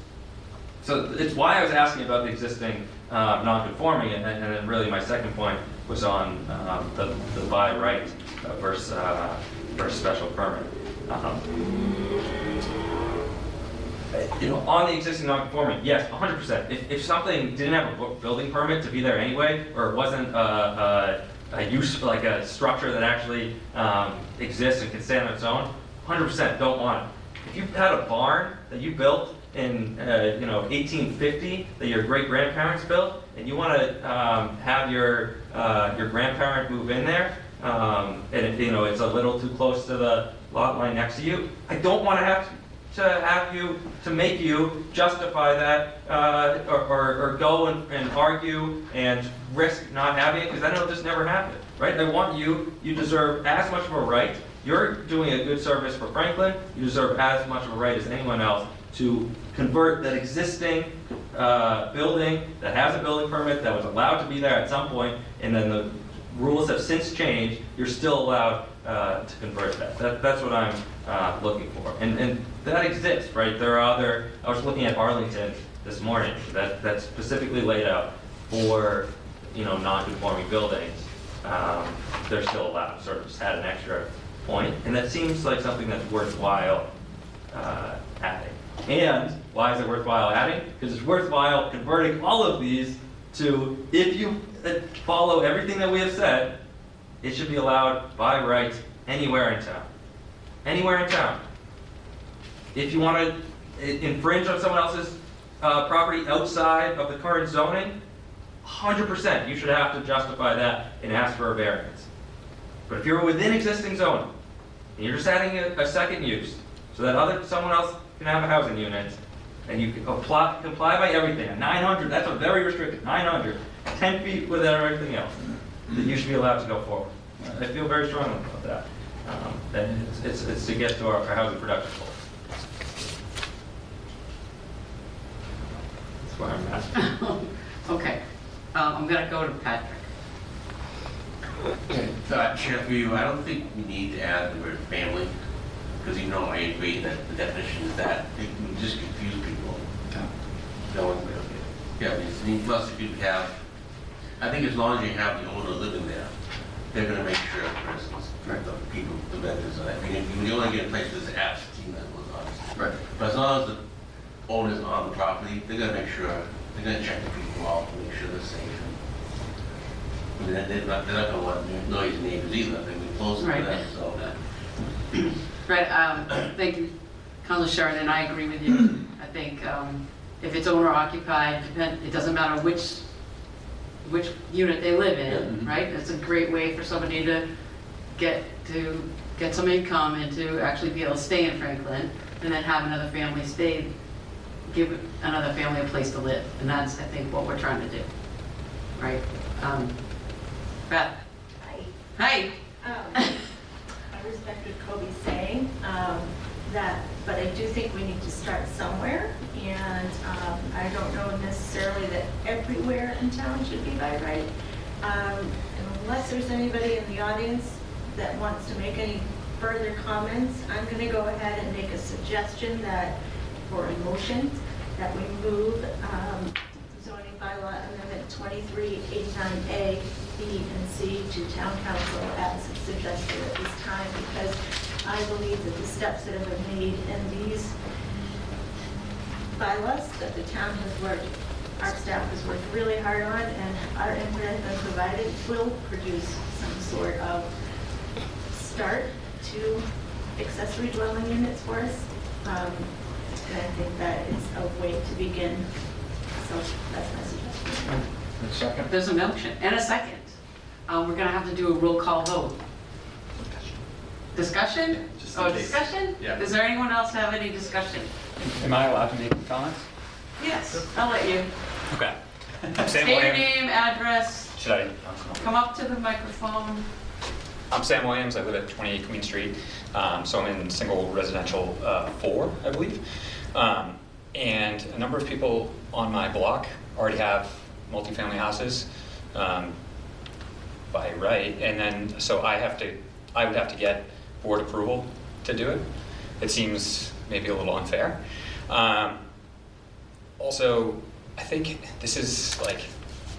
so it's why I was asking about the existing uh, non-conforming, and then, and then really my second point was on um, the, the by right versus, uh, versus special permit. Um, You know, on the existing non-conforming, yes, 100%. If, if something didn't have a building permit to be there anyway, or it wasn't a, a, a use, like a structure that actually um, exists and can stand on its own, 100% don't want it. If you had a barn that you built in, uh, you know, 1850, that your great-grandparents built, and you want to um, have your, uh, your grandparent move in there, um, and, you know, it's a little too close to the lot line next to you, I don't want to have to have you, to make you justify that, uh, or, or, or go and, and argue and risk not having it, because then it'll just never happen, right? I want you, you deserve as much of a right, you're doing a good service for Franklin, you deserve as much of a right as anyone else to convert that existing, uh, building that has a building permit, that was allowed to be there at some point, and then the rules have since changed, you're still allowed uh, to convert that. That, that's what I'm uh, looking for. And, and that exists, right? There are other, I was looking at Arlington this morning, that, that's specifically laid out for, you know, non-conforming buildings. Um, They're still allowed, sort of just add an extra point. And that seems like something that's worthwhile uh, adding. And why is it worthwhile adding? Because it's worthwhile converting all of these to, if you uh, follow everything that we have said, it should be allowed by right anywhere in town. Anywhere in town. If you want to infringe on someone else's uh, property outside of the current zoning, 100% you should have to justify that and ask for a variance. But if you're within existing zoning, and you're just adding a, a second use, so that other, someone else can have a housing unit, and you can apply, comply by everything, 900, that's a very restricted, 900, 10 feet within everything else, then you should be allowed to go forward. I feel very strongly about that. Um, And it's, it's, it's to get to our, our housing production goals. That's why I'm asking. Okay, um, I'm gonna go to Patrick. Uh, Chair, for you, I don't think we need to add the word family, because you know I agree that the definition is that, it can just confuse people. No one, yeah, I mean, I mean, plus if you have, I think as long as you have the owner living there, they're gonna make sure, for instance, the people, the vendors, and I think you only get a place that's absentee landlord, obviously. Right. But as long as the owner's on the property, they're gonna make sure, they're gonna check the people out, to make sure they're safe. I mean, they're not, they're not gonna want noisy neighbors either, they're gonna be close to Right. them, so. Right, um, thank you, Councilor Sheridan, and I agree with you. I think, um, if it's owner occupied, depend, it doesn't matter which, which unit they live in, right? It's a great way for somebody to get, to get some income and to actually be able to stay in Franklin, and then have another family stay, give another family a place to live. And that's, I think, what we're trying to do, right? Um, Beth? Hi. Hi. Um, I respect what Cobi's saying, um, that, but I do think we need to start somewhere. And um, I don't know necessarily that everywhere in town should be by right. Um, Unless there's anybody in the audience that wants to make any further comments, I'm going to go ahead and make a suggestion that, for a motion, that we move um, zoning bylaw amendment 2389A, B, and C to town council as suggested at this time, because I believe that the steps that have been made in these bylaws that the town has worked, our staff has worked really hard on, and our input has been provided will produce some sort of start to accessory dwelling units for us. Um, And I think that is a way to begin. So that's my suggestion. And second? There's a motion and a second. Um, We're going to have to do a roll call vote. Discussion? Just in Oh, case. discussion? Yeah. Does there anyone else have any discussion? Am I allowed to make comments? Yes, I'll let you. Okay. I'm Sam State your Williams. name, address, Should I? come up to the microphone. I'm Sam Williams. I live at 28 Queen Street. Um, so I'm in single residential uh, four, I believe. Um, and a number of people on my block already have multifamily houses um, by right. And then, so I have to, I would have to get board approval to do it. It seems maybe a little unfair. Um, also, I think this is like,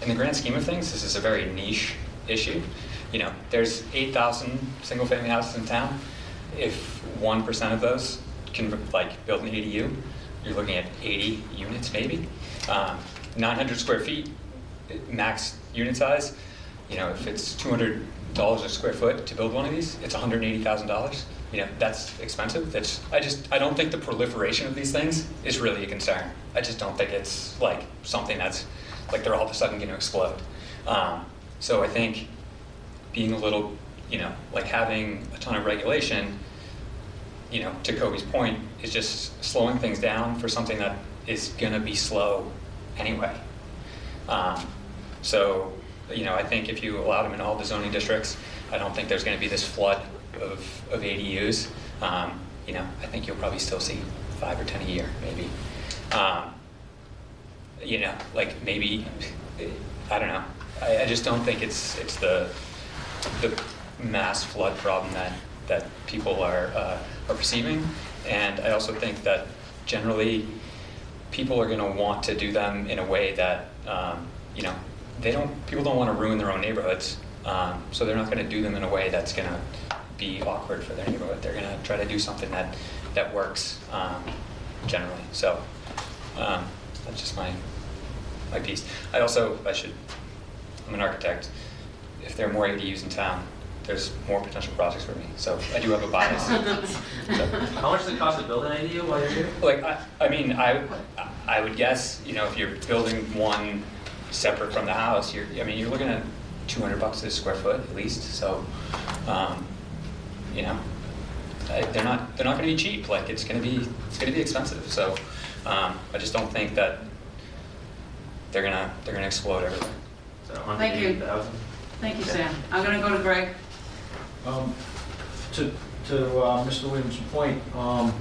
in the grand scheme of things, this is a very niche issue. You know, there's 8,000 single-family houses in town. If 1% of those can like build an ADU, you're looking at 80 units maybe. Um, 900 square feet, max unit size. You know, if it's $200 a square foot to build one of these, it's $180,000. You know, that's expensive. That's I just I don't think the proliferation of these things is really a concern. I just don't think it's like something that's like they're all of a sudden going to explode. Um, so I think being a little, you know, like having a ton of regulation, you know, to Cobi's point, is just slowing things down for something that is going to be slow anyway. Um, so, you know, I think if you allow them in all the zoning districts, I don't think there's going to be this flood of, of ADUs. Um, you know, I think you'll probably still see five or 10 a year, maybe. Um, you know, like maybe, I don't know. I, I just don't think it's, it's the, the mass flood problem that, that people are, uh, are perceiving. And I also think that generally, people are going to want to do them in a way that, um, you know, they don't, people don't want to ruin their own neighborhoods. Um, so they're not going to do them in a way that's going to be awkward for their neighborhood. They're going to try to do something that, that works um, generally. So um, that's just my, my piece. I also, I should, I'm an architect. If there are more ADUs in town, there's more potential projects for me. So I do have a bias. So- How much does it cost to build an ADU while you're here? like, I, I mean, I, I would guess, you know, if you're building one separate from the house, you're, I mean, you're looking at two hundred bucks a square foot at least, so, um, you know, they're not, they're not gonna be cheap, like, it's gonna be, it's gonna be expensive, so, um, I just don't think that they're gonna, they're gonna explode everywhere. So Thank you. 180,000? Thank you, Sam. I'm going to go to Greg. Um, To, to uh, Mr. Williams' point, um,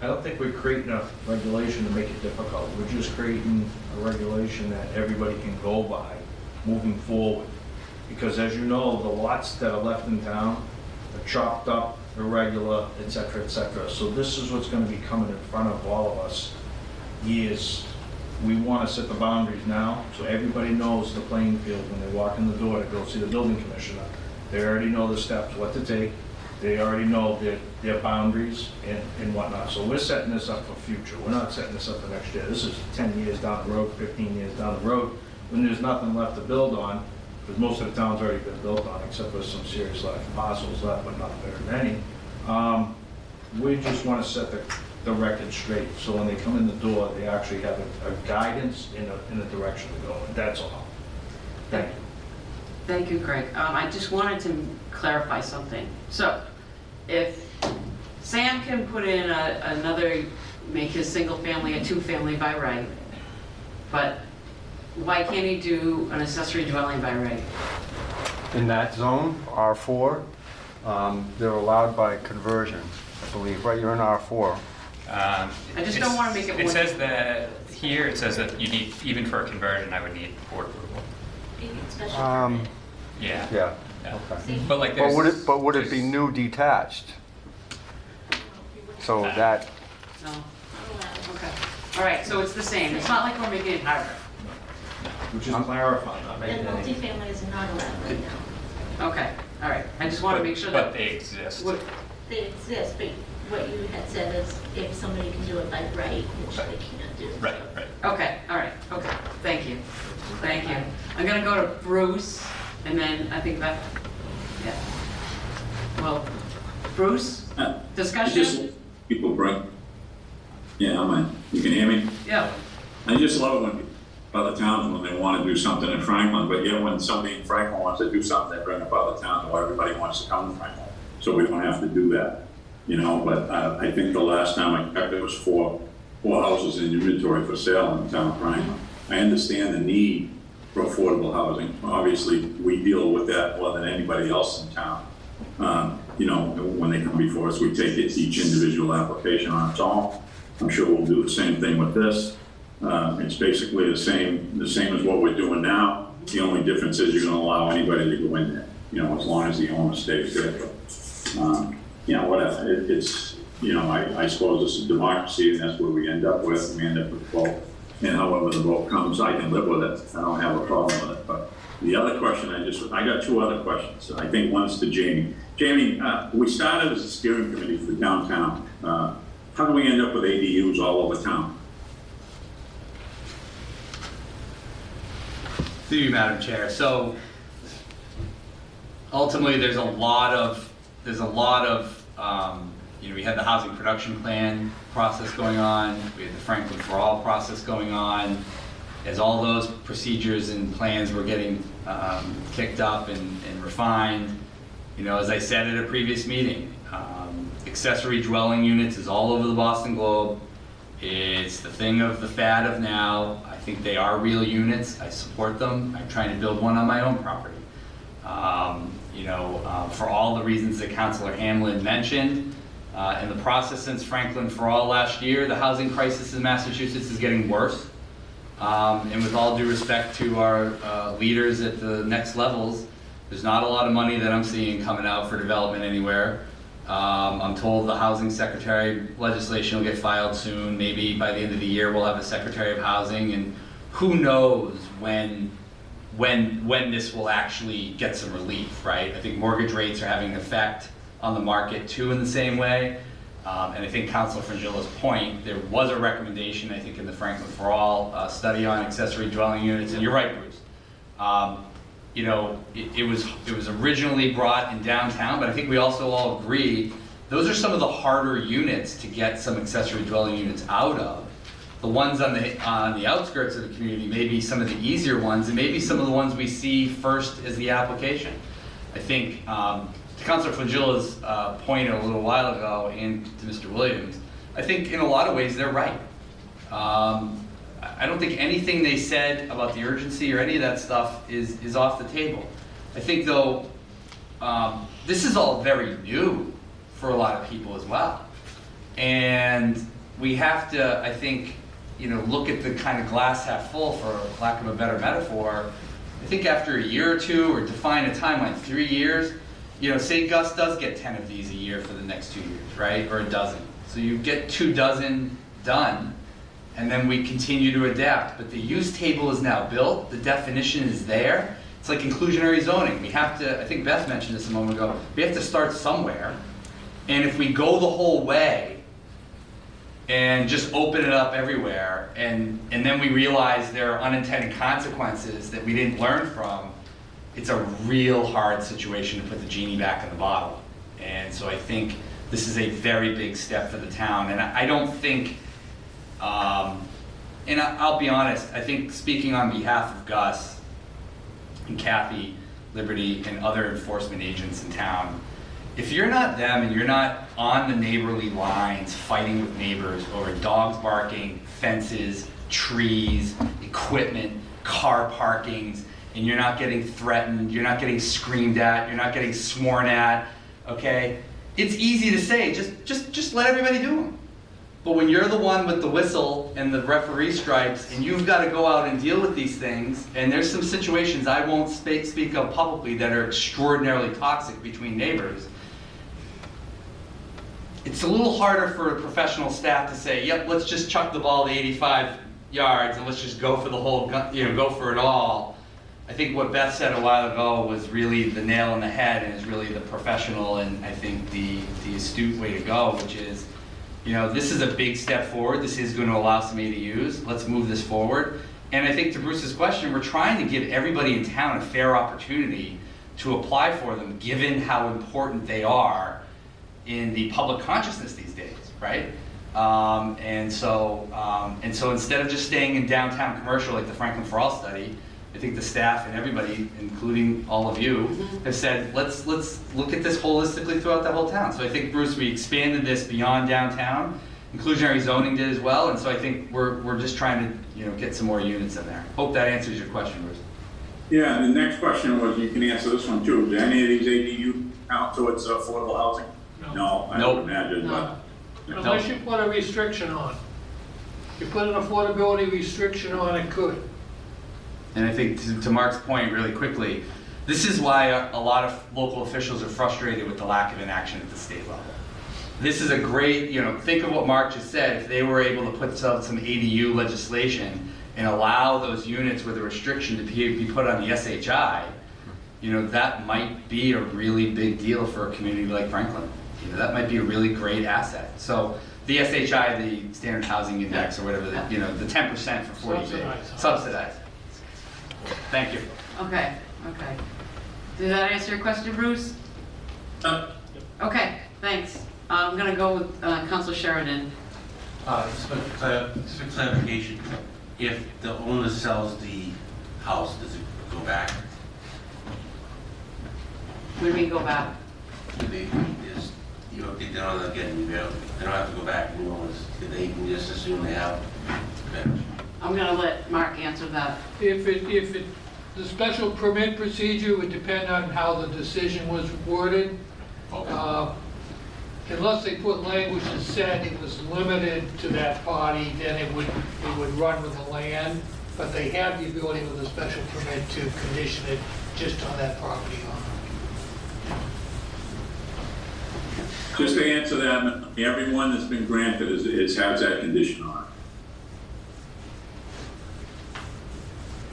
I don't think we're creating a regulation to make it difficult. We're just creating a regulation that everybody can go by moving forward. Because as you know, the lots that are left in town are chopped up, irregular, et cetera, et cetera. So this is what's gonna be coming in front of all of us years. We wanna set the boundaries now, so everybody knows the playing field when they walk in the door to go see the building commissioner. They already know the steps, what to take, they already know their, their boundaries and, and whatnot. So we're setting this up for future, we're not setting this up for next year. This is ten years down the road, fifteen years down the road, when there's nothing left to build on, because most of the town's already been built on, except for some serious like parcels left, but not very many. Um, we just want to set the, the record straight, so when they come in the door, they actually have a, a guidance in a, in a direction to go, and that's all. Thank you. Thank you, Greg. Um, I just wanted to clarify something. So, if Sam can put in a- another, make his single family a two-family by right, but why can't he do an accessory dwelling by right? In that zone, R4, um, they're allowed by conversion, I believe, right? You're in R4. Um, I just don't wanna make it It says that, here it says that you need, even for a conversion, I would need board approval. You need special Um, permit. Yeah. Yeah, Yeah. okay. But like But there's. would it, but would it be there's- new detached? So that, No? Okay. All right, so it's the same. It's not like we're making it harder. Which is clarifying. And multifamily is not allowed right now. Okay, all right. I just want to but- make sure But that. they exist. What- They exist, but what you had said is if somebody can do it by right, which they can't do. Right, right. Okay, all right, okay. Thank you. Thank you. I'm gonna go to Bruce, and then I think that, yeah. Well, Bruce, Uh, Just discussion? people bring, yeah, I'm, in. you can hear me? Yeah, I just love it when other towns, when they want to do something in Franklin, but yet when somebody in Franklin wants to do something, they bring up other towns, or everybody wants to come to Franklin. So we don't have to do that, you know, but uh, I think the last time I checked, there was four, four houses in inventory for sale in the town of Franklin. I understand the need for affordable housing. Obviously, we deal with that more than anybody else in town. Um, You know, when they come before us, we take each individual application on its own. I'm sure we'll do the same thing with this. Uh, It's basically the same, the same as what we're doing now. The only difference is you're gonna allow anybody to go in there, you know, as long as the owner stays there. Um, You know, whatever, It- it's, you know, I, I suppose it's a democracy and that's where we end up with, we end up with vote. And however the vote comes, I can live with it, I don't have a problem with it, but the other question, I just, I got two other questions. I think one's to Jamie. Jamie, uh, we started as a steering committee for downtown. Uh, How do we end up with ADUs all over town? Through you, Madam Chair. So ultimately, there's a lot of, there's a lot of, um, you know, we had the housing production plan process going on, we had the Franklin for All process going on. As all those procedures and plans were getting um, kicked up and and refined, you know, as I said at a previous meeting, um, accessory dwelling units is all over the Boston Globe. It's the thing of the fad of now. I think they are real units. I support them. I'm trying to build one on my own property. Um, You know, uh, for all the reasons that Councilor Hamblen mentioned, uh, in the process since Franklin for All last year, the housing crisis in Massachusetts is getting worse. Um, And with all due respect to our uh, leaders at the next levels, there's not a lot of money that I'm seeing coming out for development anywhere. Um, I'm told the housing secretary legislation will get filed soon. Maybe by the end of the year, we'll have a secretary of housing, and who knows when, when, when this will actually get some relief, right? I think mortgage rates are having an effect on the market too in the same way. Um, and I think Council Frongillo's point, there was a recommendation, I think, in the Franklin for All uh, study on accessory dwelling units, and you're right, Bruce. Um, you know, it, it was, it was originally brought in downtown, but I think we also all agree, those are some of the harder units to get some accessory dwelling units out of. The ones on the, on the outskirts of the community may be some of the easier ones, and maybe some of the ones we see first as the application. I think, um, to Councilor Frongillo's, uh, point a little while ago, and to Mr. Williams, I think in a lot of ways, they're right. Um, I don't think anything they said about the urgency or any of that stuff is, is off the table. I think though, um, this is all very new for a lot of people as well. And we have to, I think, you know, look at the kind of glass half full, for lack of a better metaphor. I think after a year or two, or define a timeline, three years, you know, say Gus does get 10 of these a year for the next two years, right? Or a dozen. So you get two dozen done, and then we continue to adapt. But the use table is now built, the definition is there. It's like inclusionary zoning. We have to, I think Beth mentioned this a moment ago, we have to start somewhere. And if we go the whole way and just open it up everywhere, and, and then we realize there are unintended consequences that we didn't learn from, it's a real hard situation to put the genie back in the bottle. And so I think this is a very big step for the town. And I I don't think, um, and I- I'll be honest, I think speaking on behalf of Gus and Kathy, Liberty, and other enforcement agents in town, if you're not them and you're not on the neighborly lines fighting with neighbors over dogs barking, fences, trees, equipment, car parkings, and you're not getting threatened, you're not getting screamed at, you're not getting sworn at, okay? It's easy to say, just, just, just let everybody do them. But when you're the one with the whistle and the referee stripes, and you've got to go out and deal with these things, and there's some situations I won't speak, speak of publicly that are extraordinarily toxic between neighbors, it's a little harder for a professional staff to say, yep, let's just chuck the ball to 85 yards and let's just go for the whole, you know, go for it all. I think what Beth said a while ago was really the nail in the head and is really the professional and I think the, the astute way to go, which is, you know, this is a big step forward. This is going to allow some ADUs. Let's move this forward. And I think to Bruce's question, we're trying to give everybody in town a fair opportunity to apply for them, given how important they are in the public consciousness these days, right? Um, and so, um, and so instead of just staying in downtown commercial like the Franklin for All study, I think the staff and everybody, including all of you, mm-hmm. have said, let's, let's look at this holistically throughout the whole town. So I think, Bruce, we expanded this beyond downtown. Inclusionary zoning did as well, and so I think we're, we're just trying to, you know, get some more units in there. Hope that answers your question, Bruce. Yeah, and the next question was, you can answer this one too, do any of these ADU count towards affordable housing? No, I Nope. would imagine, but. Unless you put a restriction on. You put an affordability restriction on, it could. And I think to, to Mark's point, really quickly, this is why a, a lot of local officials are frustrated with the lack of inaction at the state level. This is a great, you know, think of what Mark just said. If they were able to put some, some ADU legislation and allow those units with a restriction to be, be put on the SHI, you know, that might be a really big deal for a community like Franklin. You know, that might be a really great asset. So the SHI, the Standard Housing Index, or whatever, the, you know, the 10% for 40 B, Subsidized. subsidized. Thank you. Okay, okay. Did that answer your question, Bruce? Uh, Okay, thanks. I'm gonna go with uh, Counselor Sheridan. Uh, just for clar- just for clarification, if the owner sells the house, does it go back? When we go back, Do they, is, you know, they don't get any bill, they don't have to go back and owners, they can just assume they have better. I'm gonna let Mark answer that. If it, if it, the special permit procedure would depend on how the decision was worded. Okay. Uh, Unless they put language that said it was limited to that party, then it would, it would run with the land. But they have the ability with a special permit to condition it just on that property owner. Just to answer that, everyone that's been granted is, is, has that condition on it.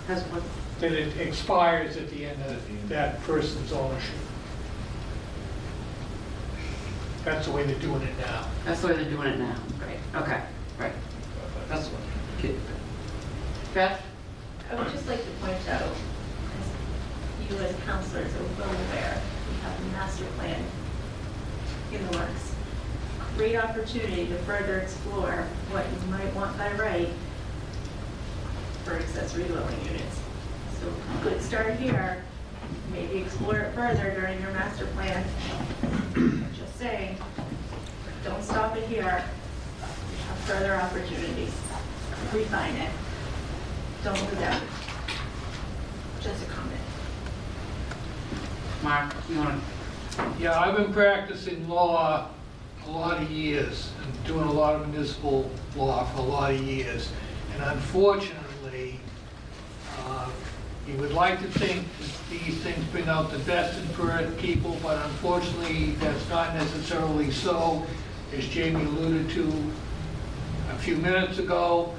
Has what? That it expires at the end of that person's ownership. That's the way they're doing it now. That's the way they're doing it now. Right. okay, right. That's what. Beth? I would just like to point out, as you as counselors are well aware, we have a master plan in the works. Great opportunity to further explore what you might want by right for accessory dwelling units. So good start here, maybe explore it further during your master plan. Just saying, don't stop it here, have further opportunities, refine it. Don't look at it. Just a comment. Mark, you wanna? Yeah, I've been practicing law a lot of years, and doing a lot of municipal law for a lot of years. And unfortunately, uh, you would like to think these things bring out the best in people, but unfortunately, that's not necessarily so, as Jamie alluded to a few minutes ago.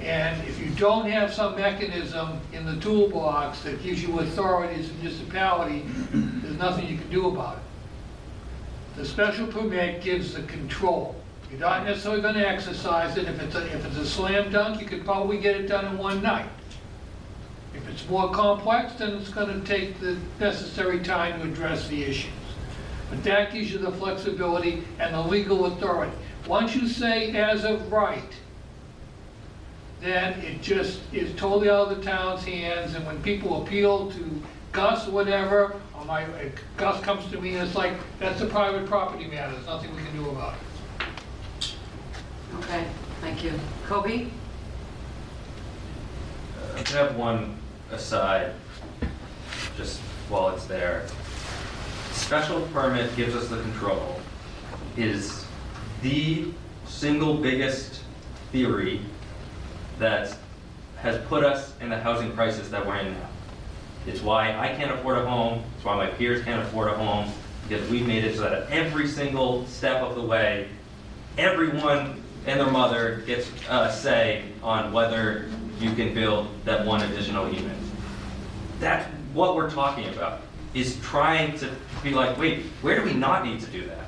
And if you don't have some mechanism in the toolbox that gives you authority as a municipality, there's nothing you can do about it. The special permit gives the control. You're not necessarily gonna exercise it. If it's a, if it's a slam dunk, you could probably get it done in one night. If it's more complex, then it's gonna take the necessary time to address the issues. But that gives you the flexibility and the legal authority. Once you say as of right, then it just is totally out of the town's hands, and when people appeal to Gus or whatever, or my, Gus comes to me and it's like, that's a private property matter, there's nothing we can do about it. Okay, thank you. Cobi? I have one aside, just while it's there. Special permit gives us the control, is the single biggest theory that has put us in the housing crisis that we're in now. It's why I can't afford a home, it's why my peers can't afford a home, because we've made it so that at every single step of the way, everyone and their mother gets a say on whether you can build that one additional unit. That's what we're talking about, is trying to be like, wait, where do we not need to do that?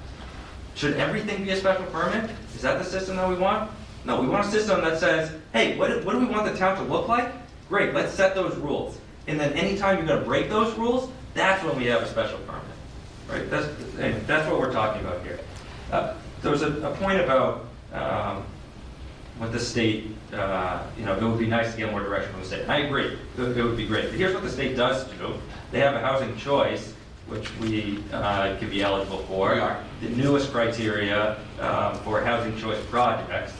Should everything be a special permit? Is that the system that we want? No, we want a system that says, hey, what, do- what do we want the town to look like? Great, let's set those rules. And then anytime you're gonna break those rules, that's when we have a special permit. Right, that's, that's what we're talking about here. Uh, There was a, a point about, um, what the state, uh, you know, it would be nice to get more direction from the state. And I agree, it would- it would be great. But here's what the state does do. They have a housing choice, which we uh, could be eligible for. We are. The newest criteria um, for housing choice projects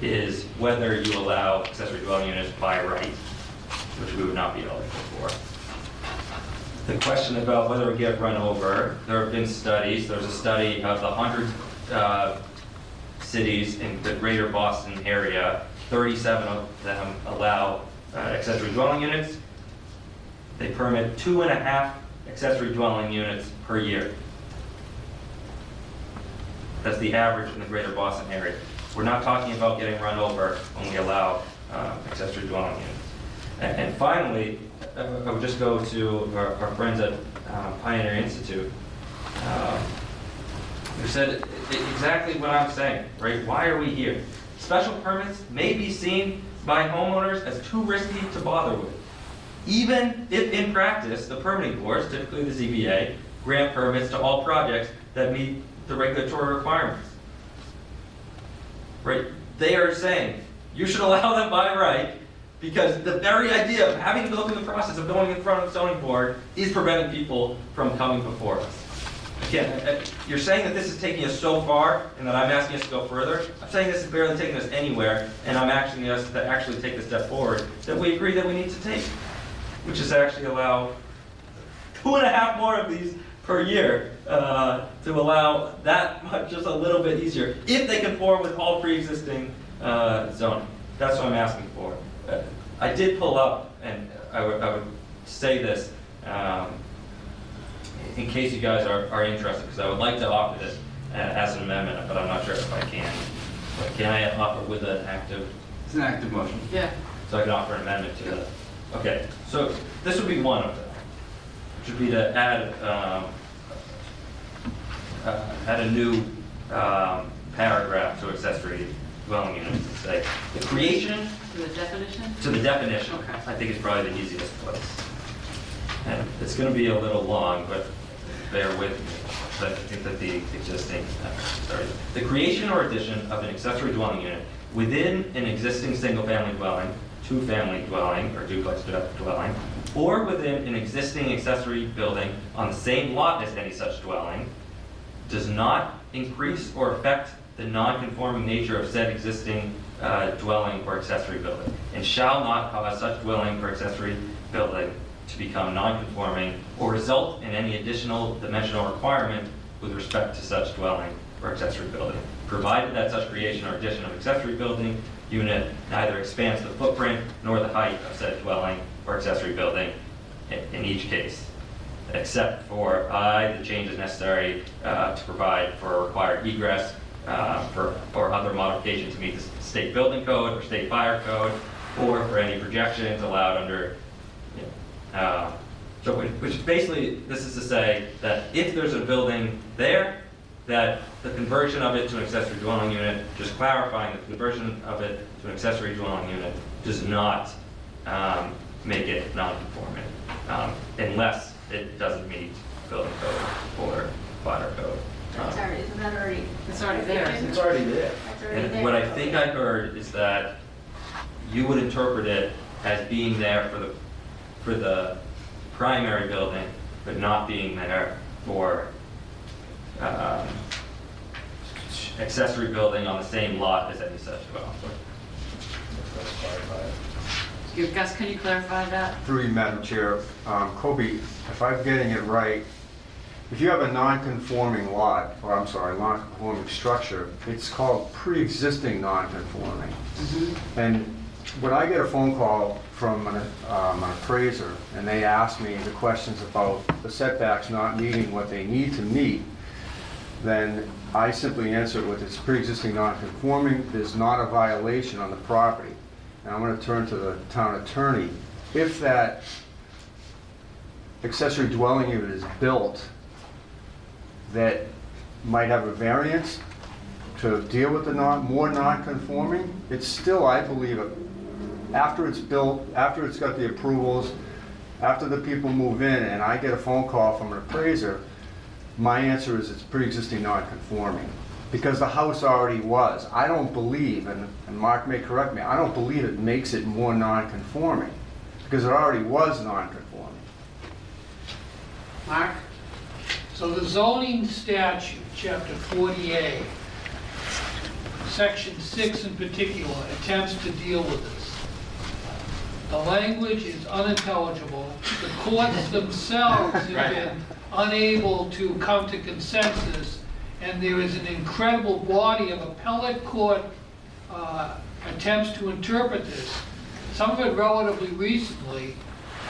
is whether you allow accessory dwelling units by right, which we would not be eligible for. The question about whether we get run over, there have been studies, there's a study of the 100 uh, cities in the greater Boston area, 37 of them allow uh, accessory dwelling units. They permit two and a half accessory dwelling units per year. That's the average in the greater Boston area. We're not talking about getting run over when we allow um, accessory dwelling units. And and finally, uh, I would just go to our our friends at uh, Pioneer Institute, um, who said exactly what I'm saying, right? Why are we here? Special permits may be seen by homeowners as too risky to bother with. Even if in practice, the permitting boards, typically the ZBA, grant permits to all projects that meet the regulatory requirements. Right? They are saying, you should allow them by right, because the very idea of having to go through the process of going in front of the zoning board is preventing people from coming before us. Again, uh, you're saying that this is taking us so far, and that I'm asking us to go further. I'm saying this is barely taking us anywhere, and I'm asking us to actually take the step forward that we agree that we need to take, which is actually allow two and a half more of these per year uh, to allow that much, just a little bit easier, if they conform with all pre-existing uh, zoning. That's what I'm asking for. Uh, I did pull up, and I would, I would say this, um, in case you guys are, are interested, because I would like to offer this uh, as an amendment, but I'm not sure if I can. But Can I offer with an active, It's an active motion. Yeah. so I can offer an amendment to that? Okay, so this would be one of them, which would be to add, um, uh, add a new um, paragraph to accessory dwelling units and say, the creation To the definition? to the definition, Okay. I think is probably the easiest place. And it's gonna be a little long, but bear with me. But I think that the existing, uh, sorry, the creation or addition of an accessory dwelling unit within an existing single-family dwelling, two-family dwelling, or duplex dwelling, or within an existing accessory building on the same lot as any such dwelling, does not increase or affect the non-conforming nature of said existing uh, dwelling or accessory building, and shall not cause such dwelling or accessory building to become non-conforming or result in any additional dimensional requirement with respect to such dwelling or accessory building, provided that such creation or addition of accessory building unit neither expands the footprint nor the height of said dwelling or accessory building in each case except for I, the changes necessary uh, to provide for required egress uh, for, or other modifications to meet the state building code or state fire code, or for any projections allowed under, uh, so, which- which basically, this is to say that if there's a building there, that the conversion of it to an accessory dwelling unit, just clarifying the conversion of it to an accessory dwelling unit does not um, make it non-conforming, um, unless it doesn't meet building code or fire code. Um, That's already, isn't that already? It's already there, isn't It's already there. That's already there. And what I think I heard is that you would interpret it as being there for the, for the primary building, but not being there for um, accessory building on the same lot as any such dwelling. You- Gus, can you clarify that? Through you, Madam Chair, um, Cobi, if I'm getting it right, if you have a non-conforming lot, or I'm sorry, non-conforming structure, it's called pre-existing non-conforming. And when I get a phone call from an um, an appraiser, and they ask me the questions about the setbacks not meeting what they need to meet, then I simply answer it with it's pre-existing non-conforming, there's not a violation on the property. And I'm gonna turn to the town attorney. If that accessory dwelling unit is built that might have a variance to deal with the non, more non-conforming, it's still, I believe, a after it's built, after it's got the approvals, after the people move in and I get a phone call from an appraiser, my answer is it's pre-existing non-conforming. Because the house already was. I don't believe, and and Mark may correct me, I don't believe it makes it more non-conforming. Because it already was non-conforming. Mark? So the zoning statute, chapter 48, section 6 in particular, attempts to deal with this. The language is unintelligible. The courts themselves have been unable to come to consensus, and there is an incredible body of appellate court uh, attempts to interpret this, some of it relatively recently,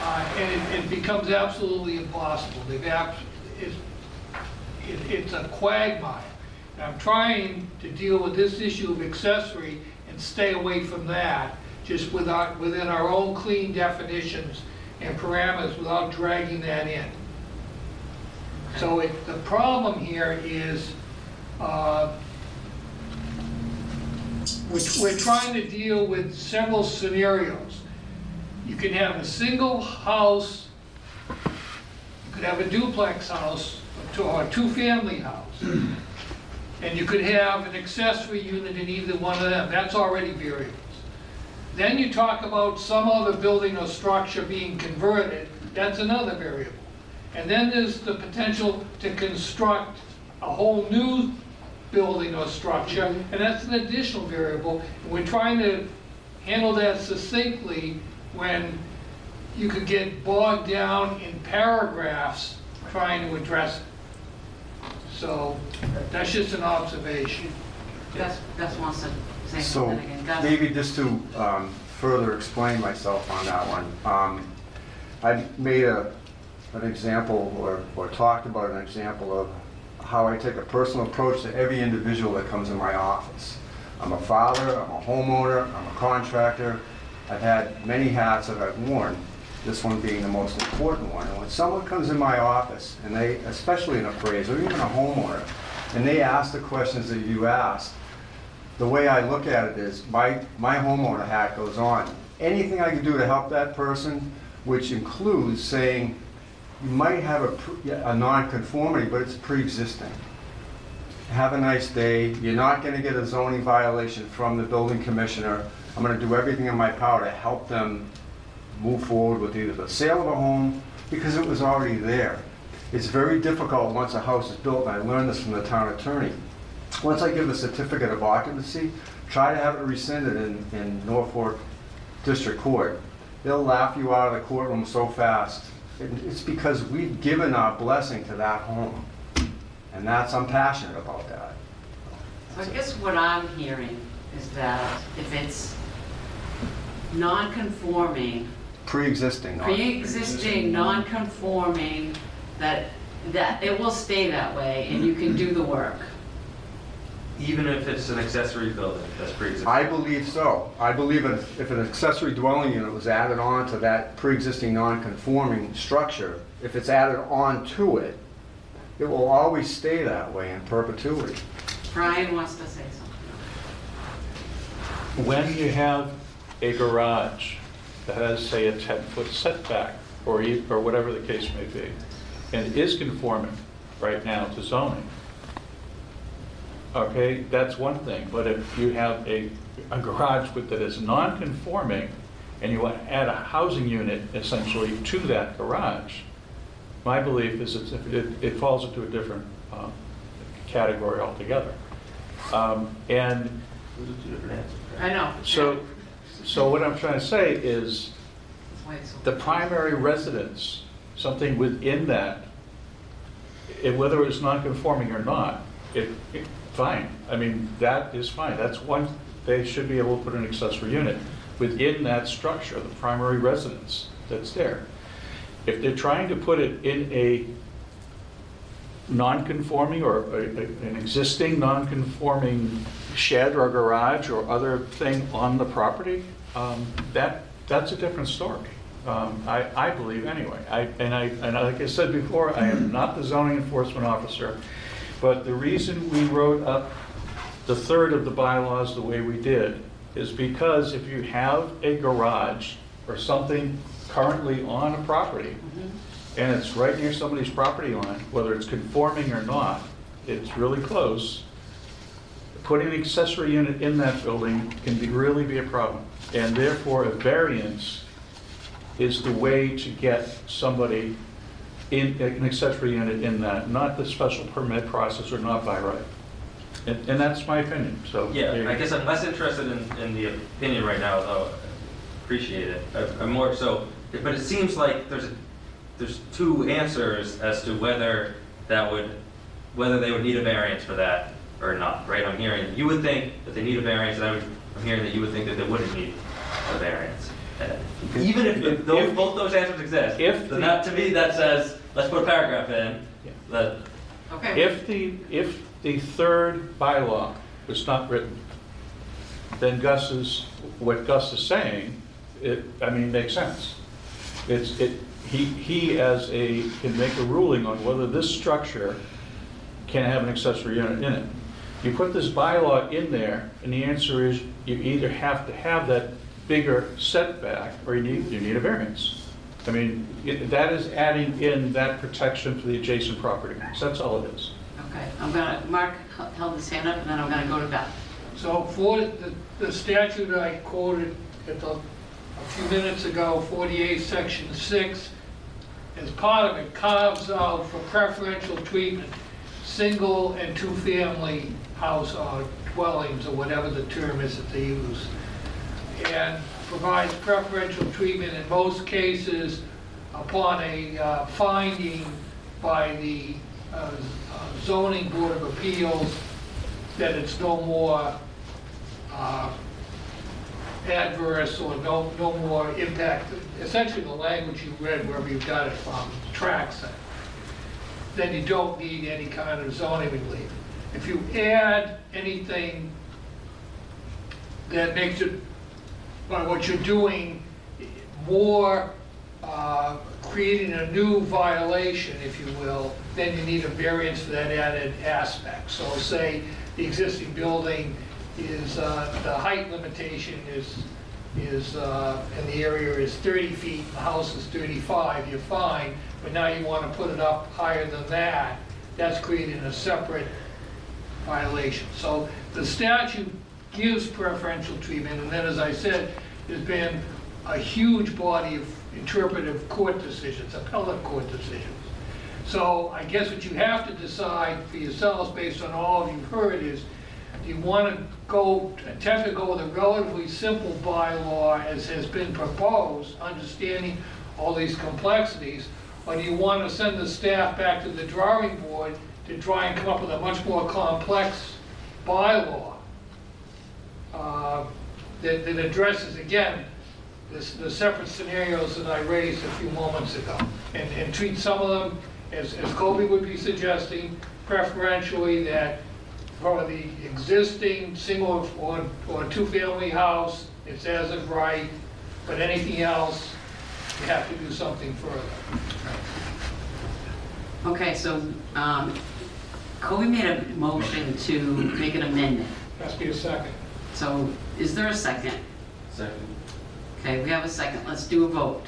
uh, and it- it becomes absolutely impossible. They've abs- it's it- it's a quagmire. And I'm trying to deal with this issue of accessory and stay away from that, just within our own clean definitions and parameters without dragging that in. So it, the problem here is, uh, we're, we're trying to deal with several scenarios. You can have a single house you could have a duplex house, or a two-family house. And you could have an accessory unit in either one of them, that's already variables. Then you talk about some other building or structure being converted, that's another variable. And then there's the potential to construct a whole new building or structure, and that's an additional variable. And We're trying to handle that succinctly when you could get bogged down in paragraphs trying to address it. So that's just an observation. Gus, Gus wants to So something again. Gus? maybe just to um, further explain myself on that one, um, I made a, an example or, or talked about an example of how I take a personal approach to every individual that comes in my office. I'm a father, I'm a homeowner, I'm a contractor. I've had many hats that I've worn, this one being the most important one. And when someone comes in my office, and they, especially an appraiser, or even a homeowner, and they ask the questions that you asked, the way I look at it is, my, my homeowner hat goes on. Anything I can do to help that person, which includes saying, you might have a, a non-conformity, but it's pre-existing. Have a nice day, you're not gonna get a zoning violation from the building commissioner. I'm gonna do everything in my power to help them move forward with either the sale of a home, because it was already there. It's very difficult once a house is built, and I learned this from the town attorney. Once I give a certificate of occupancy, try to have it rescinded in, in Norfolk District Court. They'll laugh you out of the courtroom so fast. And It's because we've given our blessing to that home. And that's, I'm passionate about that. So I guess what I'm hearing is that if it's non-conforming, Pre-existing. not- pre-existing, non-conforming, that, that it will stay that way and you can do the work. Even if it's an accessory building that's pre-existing? I believe so. I believe if if an accessory dwelling unit was added on to that pre-existing non-conforming structure, if it's added on to it, it will always stay that way in perpetuity. Brian wants to say something. When you have a garage that has, say, a 10-foot setback, or e- or whatever the case may be, and is conforming right now to zoning, okay, that's one thing, but if you have a, a garage with, that is non-conforming, and you want to add a housing unit essentially to that garage, my belief is it's- it, it falls into a different uh, category altogether. Um, And I know. so, so what I'm trying to say is, That's why it's so- the primary residence, something within that, eh, whether it's non-conforming or not, it, it- fine. I mean, that is fine. That's one, they should be able to put an accessory unit within that structure, the primary residence that's there. If they're trying to put it in a non-conforming or a- a- an existing non-conforming shed or garage or other thing on the property, um, that, that's a different story. Um, I, I believe anyway. I, and I, and like I said before, I am not the zoning enforcement officer, but the reason we wrote up the third of the bylaws the way we did is because if you have a garage or something currently on a property, mm-hmm. and it's right near somebody's property line, whether it's conforming or not, it's really close, putting an accessory unit in that building can be, really be a problem. And therefore, a variance is the way to get somebody in, an accessory unit in that, not the special permit process or not by right. And, and that's my opinion, so. Yeah, I guess I'm less interested in, in the opinion right now, though, appreciate it. I- I'm more so, but it seems like there's, there's two answers as to whether that would, whether they would need a variance for that or not, right? I'm hearing, you would think that they need a variance, and I would, I'm hearing that you would think that they wouldn't need a variance. Uh, Even if- if those, If- both those answers exist, if then the- that, to me, that says, let's put a paragraph in, Yeah. that, Okay. If the, if the third bylaw was not written, then Gus is, what Gus is saying, it, I mean, makes sense. It's, it, he, he as a, can make a ruling on whether this structure can have an accessory unit in it. You put this bylaw in there, and the answer is, you either have to have that bigger setback, or you need, you need a variance. I mean, it- that is adding in that protection for the adjacent property. So that's all it is. Okay, I'm gonna, Mark held his hand up, and then I'm gonna go to Beth. So for the, the statute I quoted at the, a few minutes ago, 48, section 6, as part of it carves out for preferential treatment, single and two-family house or dwellings, or whatever the term is that they use. And provides preferential treatment in most cases upon a uh, finding by the uh, zoning board of appeals that it's no more uh, adverse or no, no more impact, essentially the language you read wherever you got it from, tracks it, then you don't need any kind of zoning relief. If you add anything that makes it, by what you're doing, more, uh, creating a new violation, if you will, then you need a variance for that added aspect. So say the existing building is, uh, the height limitation is, is, uh, and the area is 30 feet, the house is 35, you're fine, but now you want to put it up higher than that, that's creating a separate violation. So the statute gives preferential treatment, and then, as I said, there's been a huge body of interpretive court decisions, appellate court decisions. So I guess what you have to decide for yourselves, based on all you've heard, is do you want to go, attempt to go with a relatively simple bylaw as has been proposed, understanding all these complexities, or do you want to send the staff back to the drawing board to try and come up with a much more complex bylaw uh, that that addresses, again, this- the separate scenarios that I raised a few moments ago, and and treat some of them, as as Cobi would be suggesting, preferentially that for the existing single or or two-family house, it's as of right, but anything else, you have to do something further. Okay, so, um, Cobi made a motion to make an amendment. Has to be a second. So is there a second? Second. Okay, we have a second. Let's do a vote.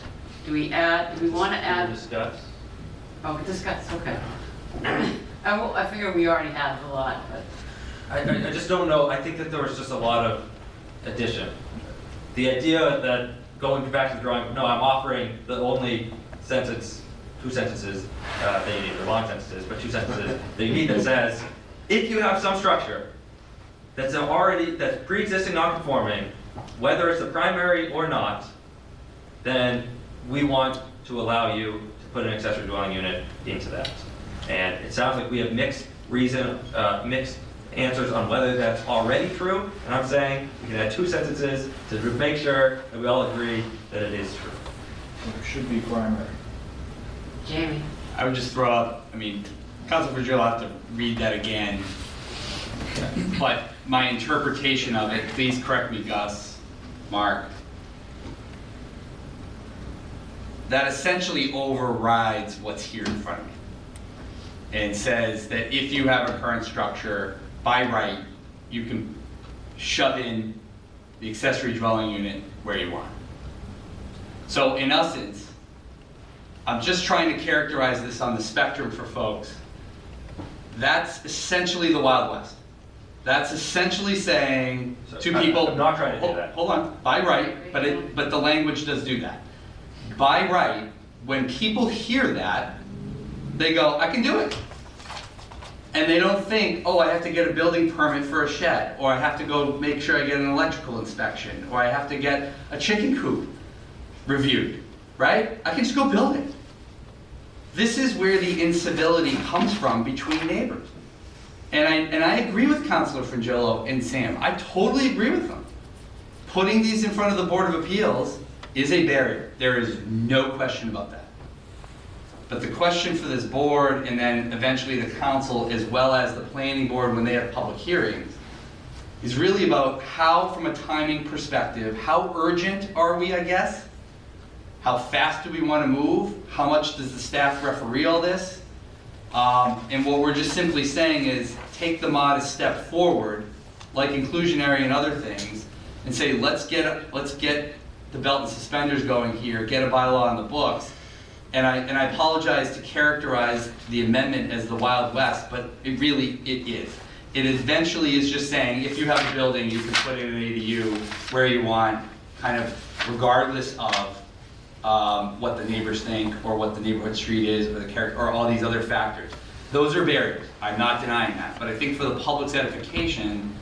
Do we add, do we want to add? discuss. Oh, discuss, okay. I, will- I figure we already have a lot, but, I, I, I just don't know, I think that there was just a lot of addition. The idea that, going back to the drawing, no, I'm offering the only sentence, two sentences, uh, that you need, or long sentences, but two sentences that you need that says, if you have some structure that's already, that's pre-existing non-conforming, whether it's the primary or not, then we want to allow you to put an accessory dwelling unit into that. And it sounds like we have mixed reason, uh, mixed answers on whether that's already true, and I'm saying we can add two sentences to make sure that we all agree that it is true. It should be primary. Jamie? I would just throw up, I mean, Council Virgil will have to read that again. But my interpretation of it, please correct me, Gus, Mark, that essentially overrides what's here in front of me. And says that if you have a current structure, by right, you can shove in the accessory dwelling unit where you want. So in essence, I'm just trying to characterize this on the spectrum for folks. That's essentially the Wild West. That's essentially saying So, to I- people. I'm not trying to do Hold- that. Hold on, by right, but it, but the language does do that. By right, when people hear that, they go, I can do it. And they don't think, oh, I have to get a building permit for a shed, or I have to go make sure I get an electrical inspection, or I have to get a chicken coop reviewed, right? I can just go build it. This is where the incivility comes from between neighbors. And I, and I agree with Councilor Frongillo and Sam. I totally agree with them. Putting these in front of the Board of Appeals is a barrier. There is no question about that. But the question for this board, and then eventually the council, as well as the planning board when they have public hearings, is really about how, from a timing perspective, how urgent are we, I guess? How fast do we want to move? How much does the staff referee all this? Um, and what we're just simply saying is, take the modest step forward, like inclusionary and other things, and say, let's get, let's get the belt and suspenders going here, get a bylaw on the books. And I, and I apologize to characterize the amendment as the Wild West, but it really, it is. It eventually is just saying, if you have a building, you can put in an ADU where you want, kind of regardless of um, what the neighbors think, or what the neighborhood street is, or the character, or all these other factors. Those are barriers, I'm not denying that, but I think for the public's edification,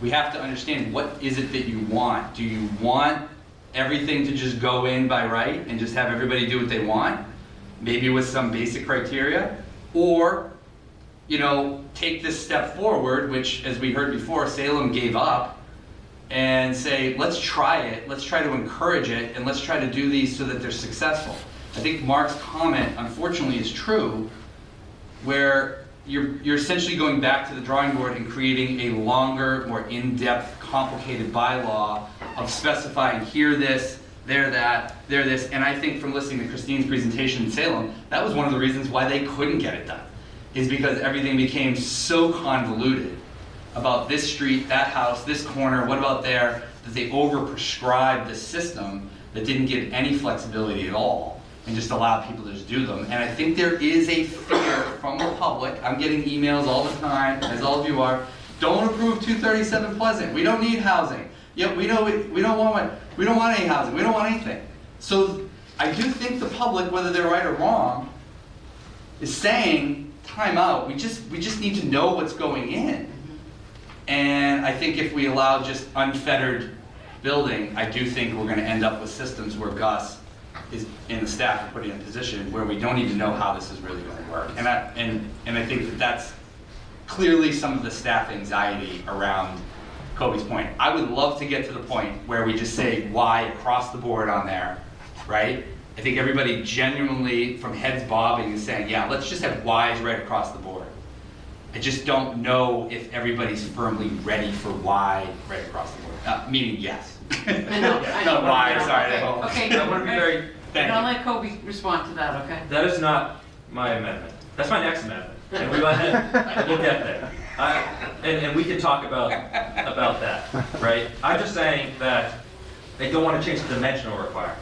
we have to understand, what is it that you want? Do you want everything to just go in by right and just have everybody do what they want? Maybe with some basic criteria? Or, you know, take this step forward, which, as we heard before, Salem gave up, and say, let's try it, let's try to encourage it, and let's try to do these so that they're successful. I think Mark's comment, unfortunately, is true, where you're, you're essentially going back to the drawing board and creating a longer, more in-depth, complicated bylaw of specifying here this, there that, there this, and I think from listening to Christine's presentation in Salem, that was one of the reasons why they couldn't get it done, is because everything became so convoluted about this street, that house, this corner, what about there, that they overprescribed the system that didn't give any flexibility at all and just allowed people to just do them. And I think there is a fear from the public, I'm getting emails all the time, as all of you are, don't approve 237 Pleasant, we don't need housing. Yeah, we don't, we, we don't want, we don't want any housing, we don't want anything. So I do think the public, whether they're right or wrong, is saying, time out, we just, we just need to know what's going in. And I think if we allow just unfettered building, I do think we're gonna end up with systems where Gus is, and the staff are put in a position where we don't even know how this is really gonna work. And I, and, and I think that that's clearly some of the staff anxiety around Cobi's point. I would love to get to the point where we just say why across the board on there, right? I think everybody genuinely, from heads bobbing, is saying, yeah, let's just have whys right across the. I just don't know if everybody's firmly ready for why right across the board. Uh, meaning yes. I know, I No, know. why, sorry. Okay. I want to be very, Thank And I'll you. let Cobi respond to that, okay? that is not my amendment. That's my next amendment. And we went ahead, we'll get there. I- And, and we can talk about, about that, right? I'm just saying that they don't want to change the dimensional requirement.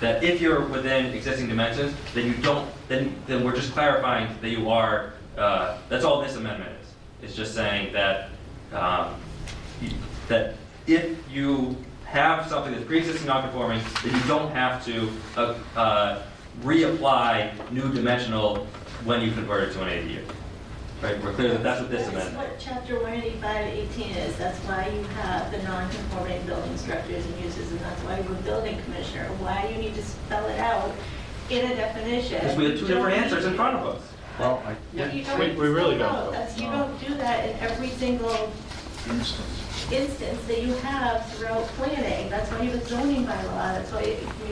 That if you're within existing dimensions, then you don't, then, then we're just clarifying that you are, uh, that's all this amendment is. It's just saying that, um, that if you have something that's pre-existing non-conforming, then you don't have to, uh, uh, reapply new dimensional when you convert it to an ADU. Right, we're clear that that's what this amendment. That's what chapter one eighty-five eighteen is, that's why you have the non-conforming building structures and uses, and that's why a building commissioner, why you need to spell it out in a definition. Because we have two different answers in front of us. Well, I, No, you don't we, we really don't. out. though. That's, you No. don't do that in every single Instance. instance that you have throughout planning. That's why you have a zoning bylaw, that's why,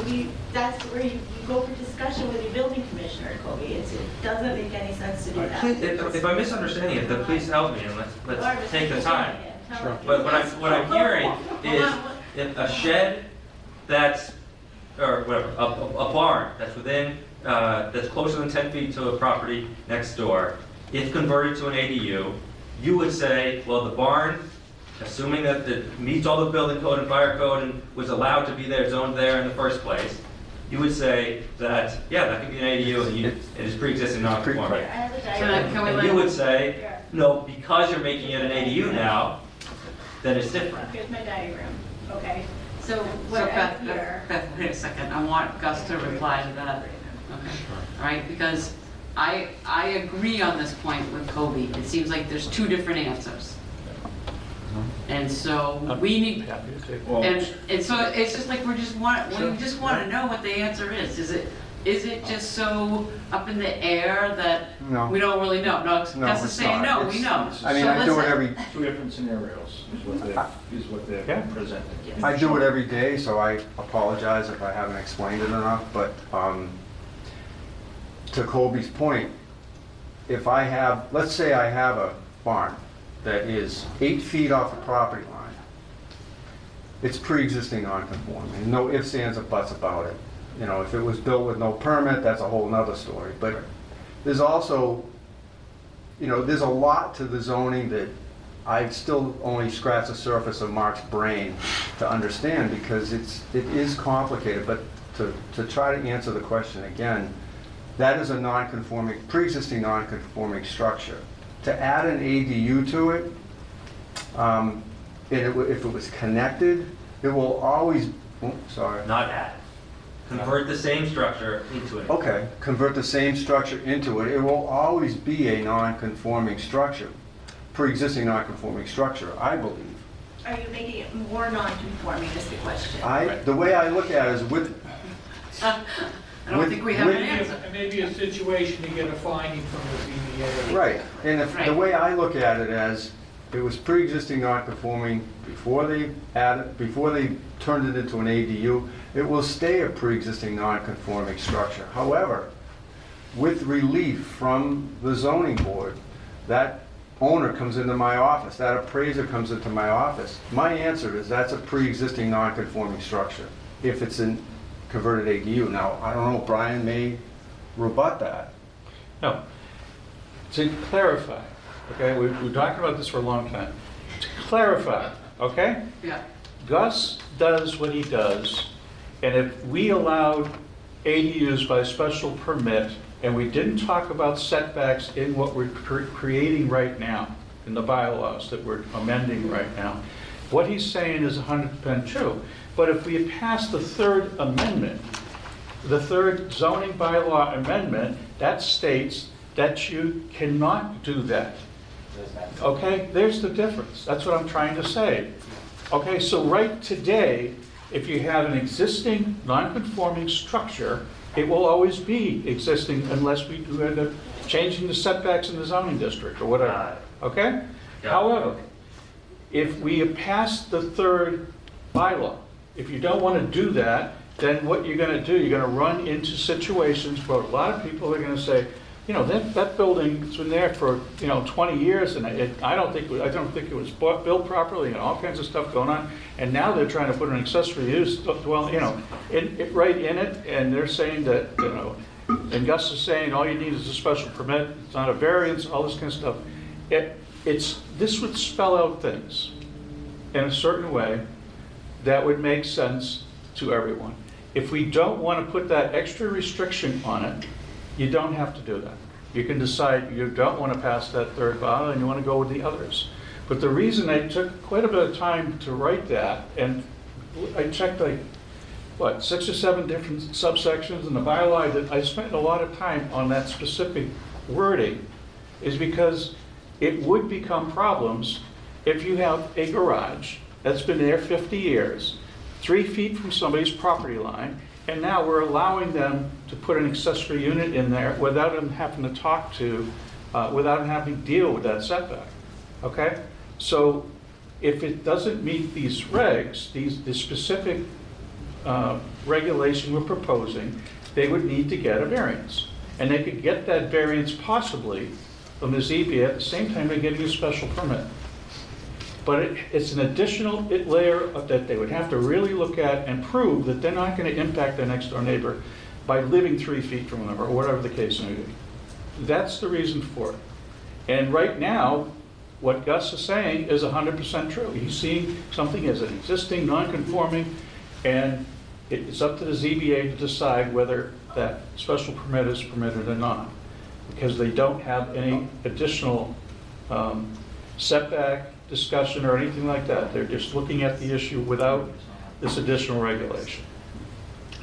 you- you, that's where you, you go for discussion with your building commissioner, Cobi. It's, it doesn't make any sense to do that. Please, if, if I'm misunderstanding it, then please help me and let's, let's take the time. misunderstanding it. Tell Sure. But what I'm, what I'm hearing is on. if a shed that's, or whatever, a, a a barn that's within, uh, that's closer than ten feet to a property next door, if converted to an ADU, you would say, well, the barn assuming that it meets all the building code and fire code and was allowed to be there, zoned there in the first place, you would say that, yeah, that could be an ADU and you- it is pre-existing I non-conforming. Can I- diagram. can we And you would say, no, because you're making it an ADU now, then it's different. Here's my diagram, okay? So So what I Beth, have here. Beth, Beth, wait a second, I want Gus to reply to that. Okay, all right, because I, I agree on this point with Cobi. It seems like there's two different answers. And so we need, Happy to take. Well, and, and so it's just like, we're just want, we just want to know what the answer is. Is it, is it just so up in the air that No. we don't really know? No, No, Gus is it's saying, not. no, we It's- know. I mean, So I do let's- it every, Two different scenarios is what they're, is what Yeah. they're presenting. I do it every day, so I apologize if I haven't explained it enough, but um, to Cobi's point, if I have, let's say I have a barn that is eight feet off the property line, it's pre-existing non-conforming, no ifs, ands, or buts about it. You know, if it was built with no permit, that's a whole nother story, but there's also, you know, there's a lot to the zoning that I still only scratch the surface of Mark's brain to understand because it's, it is complicated, but to, to try to answer the question again, that is a non-conforming, pre-existing non-conforming structure. To add an ADU to it, um, and it if it was connected, it will always, oh, sorry. Not add. Convert the same structure into an. Okay, convert the same structure into it, it will always be a non-conforming structure, pre-existing non-conforming structure, I believe. Are you making it more non-conforming is the question? I, the way I look at it is with, I don't think we have an answer. It may be a situation to get a finding from the ZBA. right, and if, the Right. way I look at it as, it was pre-existing non-conforming before they added, before they turned it into an ADU, it will stay a pre-existing non-conforming structure. However, with relief from the zoning board, that owner comes into my office, that appraiser comes into my office. My answer is that's a pre-existing non-conforming structure, if it's in converted ADU. Now, I don't know, Bryan may rebut that. No. To clarify, okay, we- we've talked about this for a long time. To clarify, okay? Yeah, Gus does what he does, and if we allowed ADUs by special permit, and we didn't talk about setbacks in what we're cre- creating right now, in the bylaws that we're amending right now, what he's saying is 100% true. But if we had passed the third amendment, the third zoning bylaw amendment, that states that you cannot do that. Okay, there's the difference. That's what I'm trying to say. Okay, so right today, if you have an existing non-conforming structure, it will always be existing unless we do end up changing the setbacks in the zoning district or whatever. Okay? However, if we passed the third bylaw, if you don't want to do that, then what you're going to do, you're going to run into situations where a lot of people are going to say, you know, that, that building's been there for, you know, 20 years, and it, I don't think, I don't think it was bu- built properly, and all kinds of stuff going on, and now they're trying to put an accessory use, uh, well, you know, in, it, right in it, and they're saying that, you know, and Gus is saying, all you need is a special permit, it's not a variance, all this kind of stuff. It, it's, this would spell out things in a certain way that would make sense to everyone. If we don't want to put that extra restriction on it, you don't have to do that. You can decide you don't want to pass that third bottle and you want to go with the others. But the reason I took quite a bit of time to write that, and I checked like, what, six or seven different subsections in the bylaw, that I spent a lot of time on that specific wording, is because it would become problems if you have a garage that's been there 50 years, three feet from somebody's property line, and now we're allowing them to put an accessory unit in there without them having to talk to, uh, without them having to deal with that setback, okay? So if it doesn't meet these regs, these, the specific uh, regulation we're proposing, they would need to get a variance. And they could get that variance possibly from the ZBA at the same time they're getting a special permit. But it, it's an additional layer that they would have to really look at and prove that they're not gonna impact their next door neighbor by living three feet from them, or whatever the case may be. That's the reason for it. And right now, what Gus is saying is 100% true. He's seeing something as an existing, non-conforming, and it's up to the ZBA to decide whether that special permit is permitted or not, because they don't have any additional um, setback discussion or anything like that. They're just looking at the issue without this additional regulation.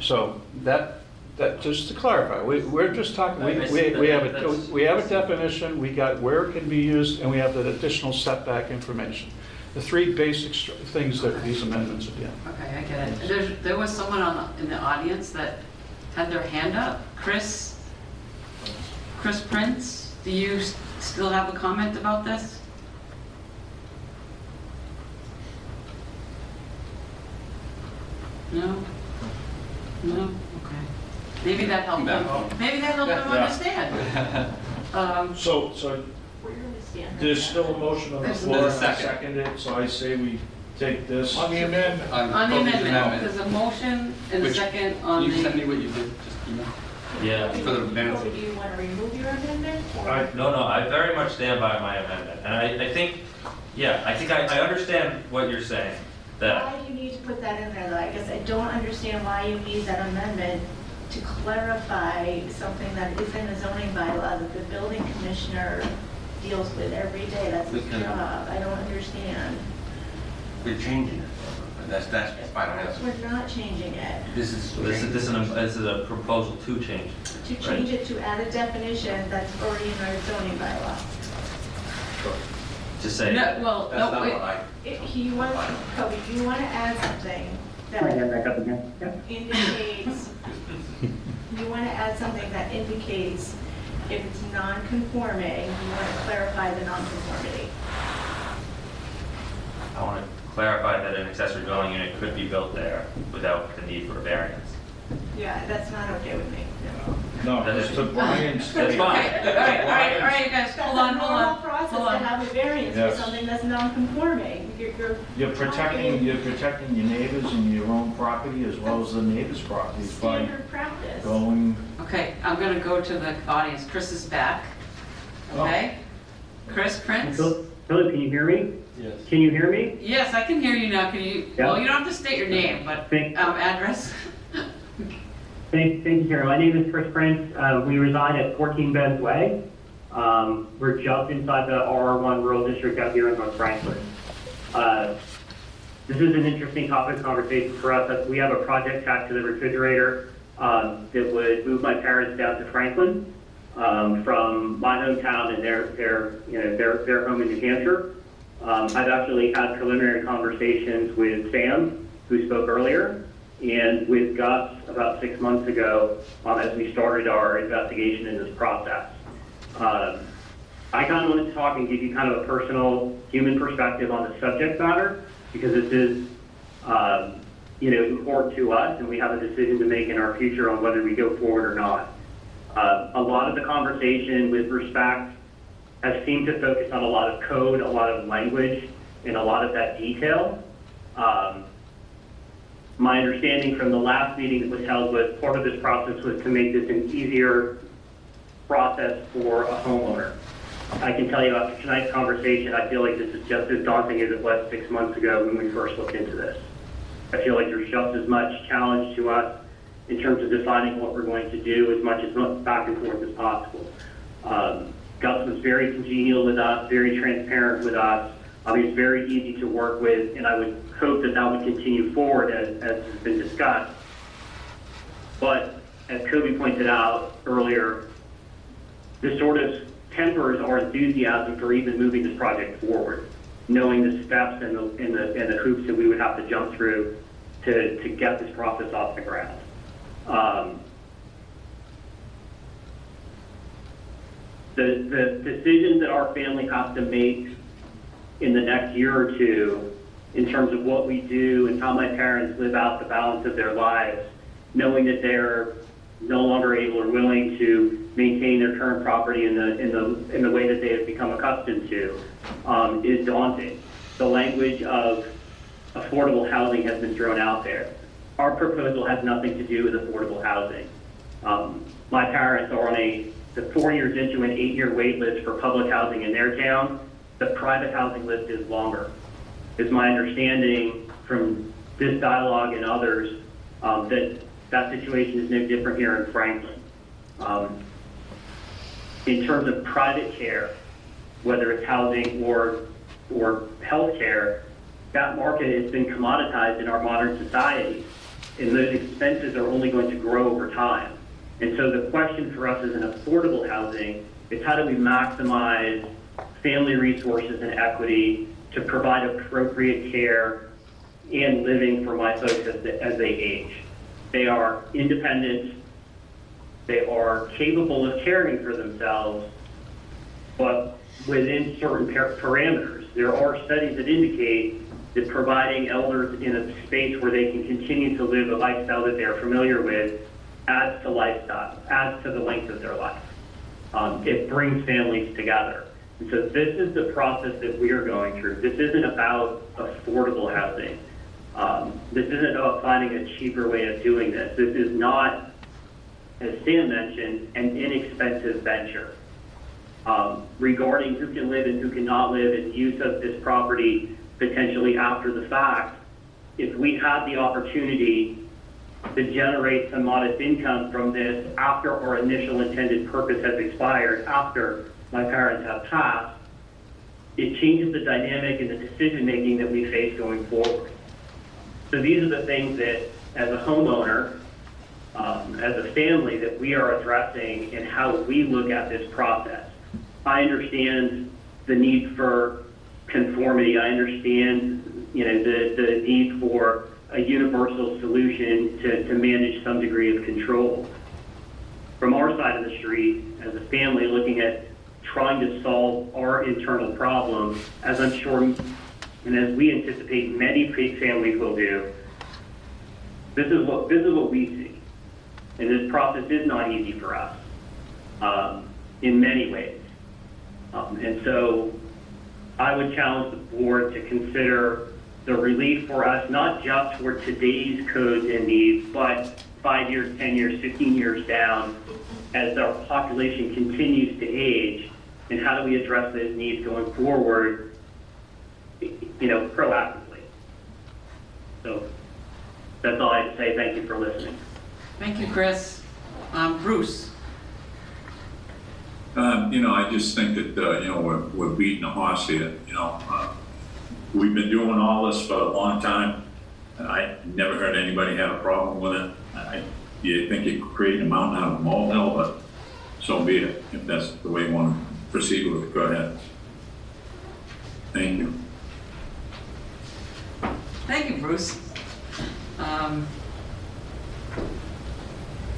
So that, that, just to clarify, we, we're just talking, we, I- I see we we have a, we have a definition, we got where it can be used, and we have that additional setback information. The three basic str- things that these amendments are doing. Okay, I get it. There's, there was someone on, the- in the audience that had their hand up. Chris, Chris Prince, do you s- still have a comment about this? No? No? Okay. Maybe that helped them, maybe that helped them Yeah. understand. Um, So, so Where do we stand? on there's still a motion on the There's floor, and I second. second it, so I say we take this. On the amendment, On the amendment, there's a motion and a Which- second on Can you send me what you did, just email? Yeah. For the you- minutes. Do you want to remove your amendment? or- I- No, no, I very much stand by my amendment, and I, I think, yeah, I think I, I understand what you're saying, that, Why do you need to put that in there, though? I guess I don't understand why you need that amendment to clarify something that is in the zoning bylaw that the building commissioner deals with every day. That's his We can- job. I don't understand. We're changing it, and that's, that's the final answer. We're not changing it. This is. this is, this is, an- this is a proposal to change. To change it to add a definition that's already in our zoning bylaw. To say, no, well, That's no, not wait. what I, If you want, Cobi, do you want to add something that back up again. indicates, you want to add something that indicates if it's non-conforming, you want to clarify the non-conformity. I want to clarify that an accessory dwelling unit could be built there without the need for a variance. Yeah, that's not okay with me. No, That it's is- to Bryan's. That's fine. Okay, all right, all right, all right, guys, hold on, hold on, That's a normal on, process hold to on. have a variance for Yes. something that's non-conforming. You're, you're. You're protecting, you're protecting your neighbors and your own property as well as the neighbors' properties by Standard practice. going, Okay, I'm gonna go to the audience. Chris is back. Okay? Chris Prince? Phil- Philip, can you hear me? Yes. Can you hear me? Yes, I can hear you now. Can you, Yeah. well, you don't have to state your name, but, Thank- um, address? Thank, thank you, Carol. My name is Chris Prince. Uh, we reside at 14 Ben's Way. Um, we're just inside the RR1 rural district out here in North Franklin. Uh, this is an interesting topic of conversation for us. We have a project tacked to the refrigerator um, that would move my parents down to Franklin um, from my hometown and their, their, you know, their, their home in New Hampshire. Um, I've actually had preliminary conversations with Sam, who spoke earlier, and with Gus about six months ago um, as we started our investigation in this process. Um, I kind of wanted to talk and give you kind of a personal human perspective on the subject matter because this is, um, you know, important to us and we have a decision to make in our future on whether we go forward or not. Uh, a lot of the conversation with respect has seemed to focus on a lot of code, a lot of language, and a lot of that detail. Um, my understanding from the last meeting that was held was part of this process was to make this an easier process for a homeowner. I can tell you after tonight's conversation, I feel like this is just as daunting as it was six months ago when we first looked into this. I feel like there's just as much challenge to us in terms of defining what we're going to do as much as back and forth as possible. Um, Gus was very congenial with us, very transparent with us. Um, he was very easy to work with, and I would hope that that would continue forward as, as has been discussed. But as Cobi pointed out earlier, this sort of tempers our enthusiasm for even moving this project forward, knowing the steps and the, and the, and the hoops that we would have to jump through to, to get this process off the ground. Um, the, the decisions that our family has to make in the next year or two in terms of what we do and how my parents live out the balance of their lives, knowing that they're no longer able or willing to maintain their current property in the, in the, in the way that they have become accustomed to, um, is daunting. The language of affordable housing has been thrown out there. Our proposal has nothing to do with affordable housing. Um, my parents are on a, the four years into an eight-year wait list for public housing in their town. the private housing list is longer. It's my understanding from this dialogue and others um, that that situation is no different here in Franklin. Um, in terms of private care, whether it's housing or, or healthcare, that market has been commoditized in our modern society, and those expenses are only going to grow over time. And so the question for us as an affordable housing is how do we maximize family resources and equity to provide appropriate care and living for my folks as, as they age. They are independent, they are capable of caring for themselves, but within certain par- parameters. There are studies that indicate that providing elders in a space where they can continue to live a lifestyle that they're familiar with adds to lifestyle, adds to the length of their life. Um, it brings families together. And so this is the process that we are going through. This isn't about affordable housing. Um, this isn't about finding a cheaper way of doing this. This is not, as Sam mentioned, an inexpensive venture. Um, regarding who can live and who cannot live and use of this property potentially after the fact, if we had the opportunity to generate some modest income from this after our initial intended purpose has expired, after my parents have passed, it changes the dynamic and the decision-making that we face going forward. So these are the things that, as a homeowner, um, as a family, that we are addressing and how we look at this process. I understand the need for conformity. I understand, you know, the, the need for a universal solution to, to manage some degree of control. From our side of the street, as a family looking at trying to solve our internal problems, as I'm sure and as we anticipate many fa- families will do, this is what this is what we see. And this process is not easy for us um, in many ways. Um, and so I would challenge the board to consider the relief for us, not just for today's codes and needs, but five years, 10 years, 15 years down, as our population continues to age, and how do we address those needs going forward, you know, proactively. So that's all I have to say. Thank you for listening. Thank you, Chris. Um, Bruce? Um, you know, I just think that, uh, you know, we're, we're beating a horse here, you know. Uh, We've been doing all this for a long time, and I never heard anybody have a problem with it. I, you think you're creating a mountain out of a molehill, but so be it. If that's the way you want to proceed with it, go ahead. Thank you. Thank you, Bruce. Um,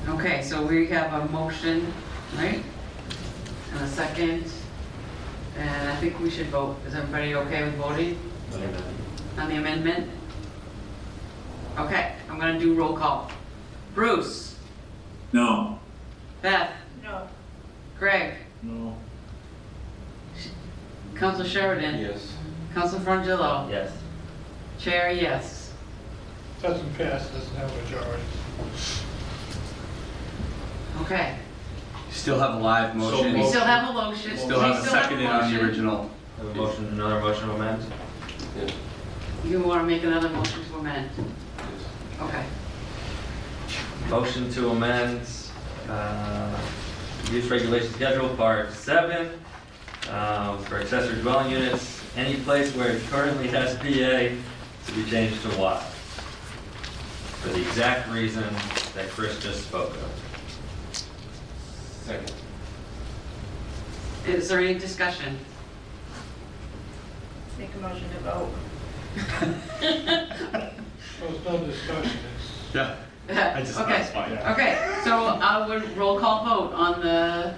Okay, so we have a motion, right? And a second. And I think we should vote. Is everybody okay with voting on the amendment? Okay, I'm gonna do roll call. Bruce? No, Beth? No. Greg? No. Council Sheridan? Yes. Council Frongillo, Yes. Chair, yes. Doesn't pass, doesn't have a majority. Okay. Still have a live motion. We still have a motion. Still have a still second on the motion. original. Have a motion, another motion to amend? You want to make another motion to amend? Okay. Motion to amend, uh, use regulation schedule, part seven, um, for accessory dwelling units, any place where it currently has PA to be changed to Y. For the exact reason that Chris just spoke of. Second. Is there any discussion? Make a motion to vote. So it's no discussion, it's, Yeah. I just, that's Okay, fine. okay, so I would roll call vote on the,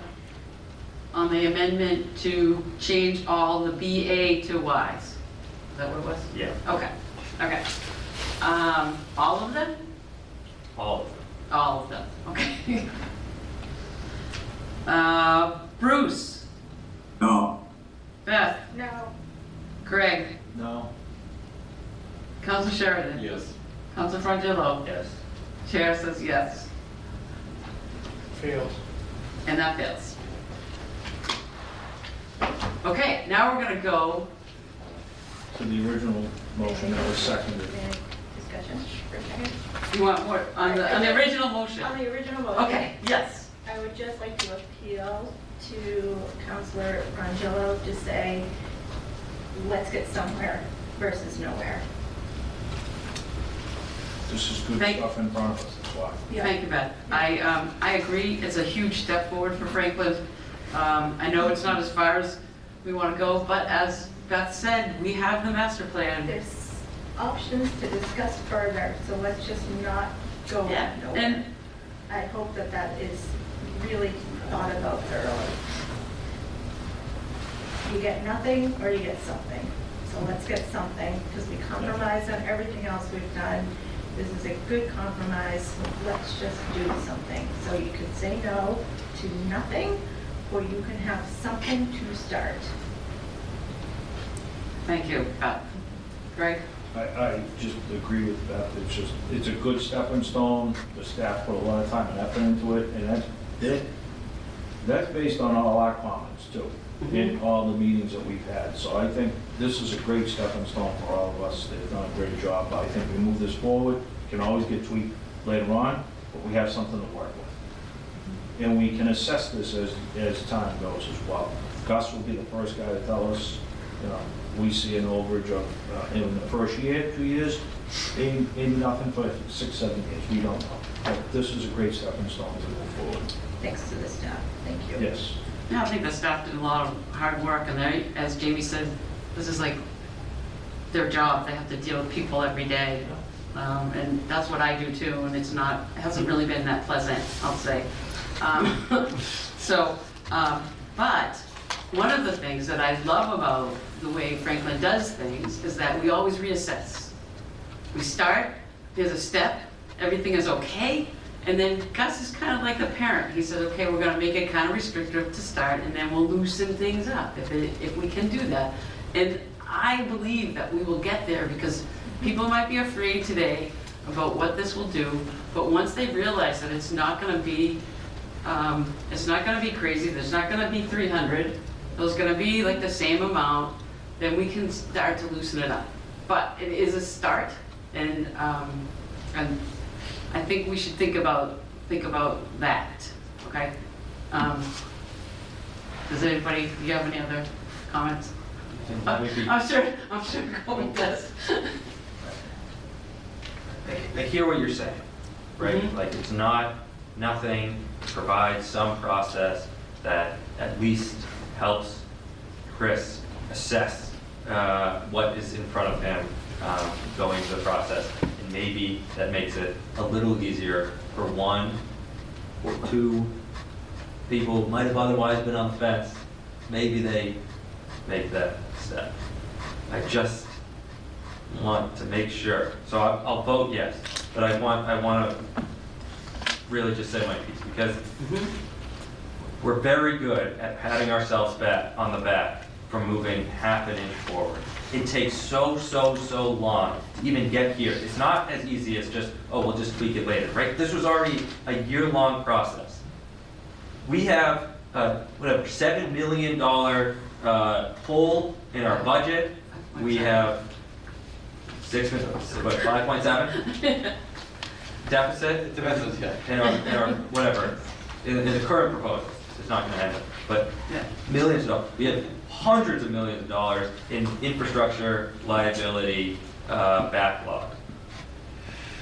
on the amendment to change all the BA to Ys. Is that what it was? Yeah, Okay, okay. Um, all of them? all of them. All of them, okay. Uh, Bruce, no, Beth, No. Greg, No. Council Sheridan. Yes. Council Frongillo. Yes. Chair says yes, fails. and that fails. Okay, now we're gonna go, To the original motion that was seconded. Discussion for second. you want more, on the, on the original motion? On the original motion. Okay, yes. I would just like to appeal to Counselor Rangillo to say, let's get somewhere versus nowhere. This is good Thank- stuff in front of us, that's why. Thank you, Beth. I, um, I agree, it's a huge step forward for Franklin. Um, I know it's not as far as we want to go, but as Beth said, we have the master plan. There's options to discuss further, so let's just not go Yeah, nowhere. and I hope that that is really thought about thoroughly. You get nothing or you get something. So let's get something, because we compromise on everything else we've done. This is a good compromise, let's just do something. So you can say no to nothing, or you can have something to start. Thank you, Beth. Greg? I, I just agree with Beth, it's just, it's a good stepping stone, the staff put a lot of time and effort into it, and that's, that, that's based on all our comments too, in all the meetings that we've had, so I think this is a great stepping stone for all of us, they've done a great job, I think we move this forward, It can always get tweaked later on, but we have something to work with. And we can assess this as, as time goes as well. Gus will be the first guy to tell us, you know, we see an overage of, uh, in the first year, two years, maybe, maybe nothing for six, seven years, we don't know. But this is a great stepping stone to move forward. Thanks to the staff, thank you. Yes. Yeah, I think the staff did a lot of hard work, and they, as Jamie said, this is like their job, they have to deal with people every day. Um, and that's what I do too, and it's not, it hasn't really been that pleasant, I'll say. Um, So, um, but, one of the things that I love about the way Franklin does things is that we always reassess. We start, there's a step, everything is okay, and then Gus is kind of like the parent. He said, okay, we're gonna make it kind of restrictive to start, and then we'll loosen things up if it, if we can do that. And I believe that we will get there because people might be afraid today about what this will do, but once they realize that it's not gonna be, um, it's not gonna be crazy, there's not gonna be three hundred, there's gonna be like the same amount, then we can start to loosen it up. But it is a start, and, um, and I think we should think about, think about that, okay? Um, Does anybody, do you have any other comments? I'm sure, I'm sure Cobi does. I hear what you're saying, right? Mhm. Like, it's not, nothing, provide some process that at least helps Chris assess uh, what is in front of him um, going through the process. Maybe that makes it a little easier for one or two people who might have otherwise been on the fence. Maybe they make that step. I just want to make sure. So I- I'll vote yes, but I want, I want to really just say my piece because mm-hmm. we're very good at patting ourselves back, on the back from moving half an inch forward. It takes so, so, so long to even get here. It's not as easy as just, oh, we'll just tweak it later, right? This was already a year-long process. We have, uh, whatever, seven million dollar, uh, hole in our budget. We have six, mi- what, five point seven deficit? It depends on, yeah. in our, in our, whatever, in, in the current proposal, it's not gonna happen, but Yeah. millions of dollars, we have hundreds of millions of dollars in infrastructure liability, uh, backlog.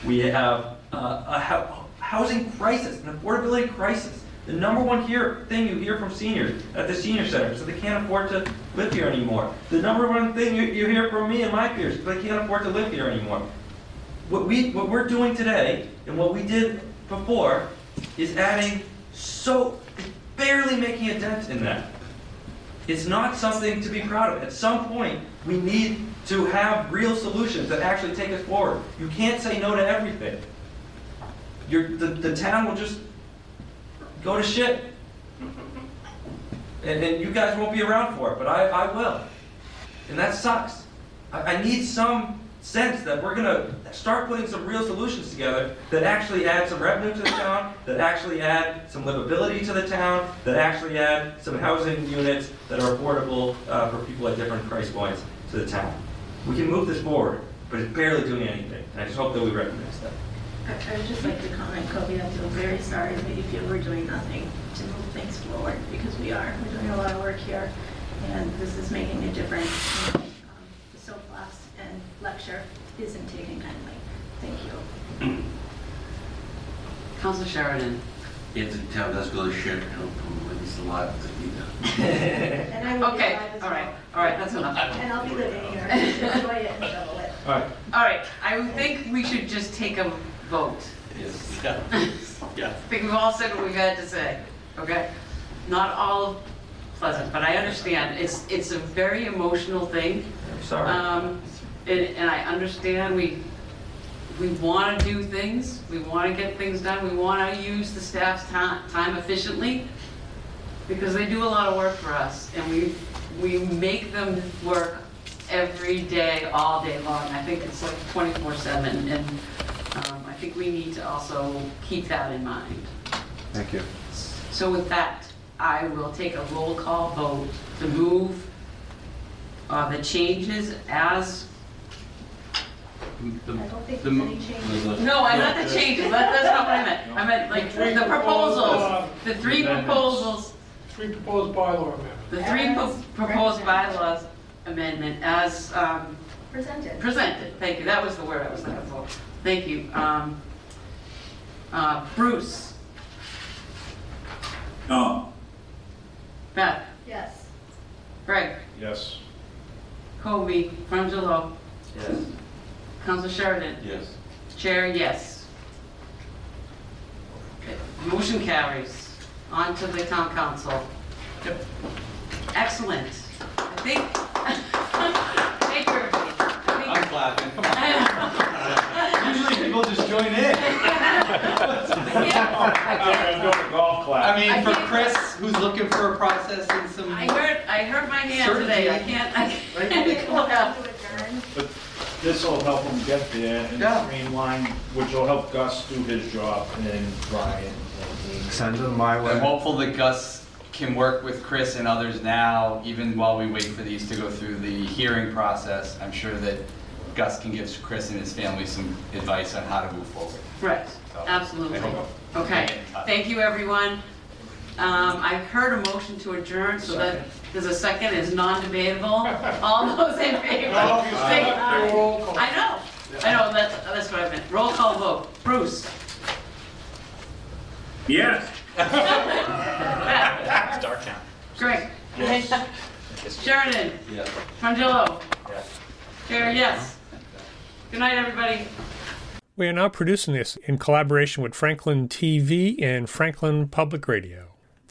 We have, uh, a hou- housing crisis, an affordability crisis. The number one here, thing you hear from seniors at the senior center is that they can't afford to live here anymore. The number one thing you, you hear from me and my peers, is they can't afford to live here anymore. What we, what we're doing today, and what we did before, is adding so, barely making a dent in that. It's not something to be proud of. At some point, we need to have real solutions that actually take us forward. You can't say no to everything. The, the town will just go to shit. And, and you guys won't be around for it, but I, I will. And that sucks. I, I need some sense that we're gonna start putting some real solutions together that actually add some revenue to the town, that actually add some livability to the town, that actually add some housing units that are affordable uh, for people at different price points to the town. We can move this forward, but it's barely doing anything, and I just hope that we recognize that. I I would just like to comment, Cobi, I feel very sorry that you feel we're doing nothing to move things forward, because we are. We're doing a lot of work here, and this is making a difference. And, um, The soapbox and lecture isn't taken kindly. Thank you. Council Sheridan. If the town does go to shit, you know, from at least a lot that need to. And I will be Okay, alive as all right, well. all right, that's enough. And I'll be living here, enjoy it and shovel it. All right, All right, I would think we should just take a vote. Yes. Yeah. yeah. I think we've all said what we've had to say, okay? Not all pleasant, but I understand, it's, it's a very emotional thing. I'm sorry. Um, and, and I understand, we, we want to do things, we want to get things done, we want to use the staff's ti- time efficiently, because they do a lot of work for us, and we, we make them work every day, all day long. I think it's like twenty-four seven, and, um, I think we need to also keep that in mind. Thank you. So with that, I will take a roll call vote to move uh, the changes as, I don't think the there's any changes. no, I'm not the changes, that, that's not what I meant. I meant like Three the proposals, proposed, the three Amendments. proposals, Three proposed bylaw amendments. the three pro- As proposed recommended. bylaws amendment as um, Presented. presented. Thank you, that was the word I was looking for. Thank you. Um, uh, Bruce, No, Beth, Yes. Greg, yes. Cobi, Frongillo, Yes. Council Sheridan. Yes. Chair, yes. Okay, Motion carries. On to the town council. Excellent. I think, thank you, everybody. I I'm think- clapping, come on. Usually people just join in. I can't- I'm doing a golf clap. I mean, for Chris, who's looking for a process and some. I heard, I heard my hand today. I can't, I can't clap. To adjourn. But this will help him get there and Yeah. streamline, which will help Gus do his job and Bryan. Send them my way. I'm way. hopeful that Gus can work with Chris and others now, even while we wait for these to go through the hearing process. I'm sure that Gus can give Chris and his family some advice on how to move forward. Right, So, absolutely. I hope- Okay, thank you, everyone. Um, I heard a motion to adjourn, so that, there's a second, is non-debatable. All those in favor? say- Roll call. I know, I know, that's, that's what I meant. Roll call vote. Bruce? yes. Beth? It's dark now. Greg? Sheridan? Yes. Frongillo? Chair, yes. Good night, everybody. We are now producing this in collaboration with Franklin TV and Franklin Public Radio.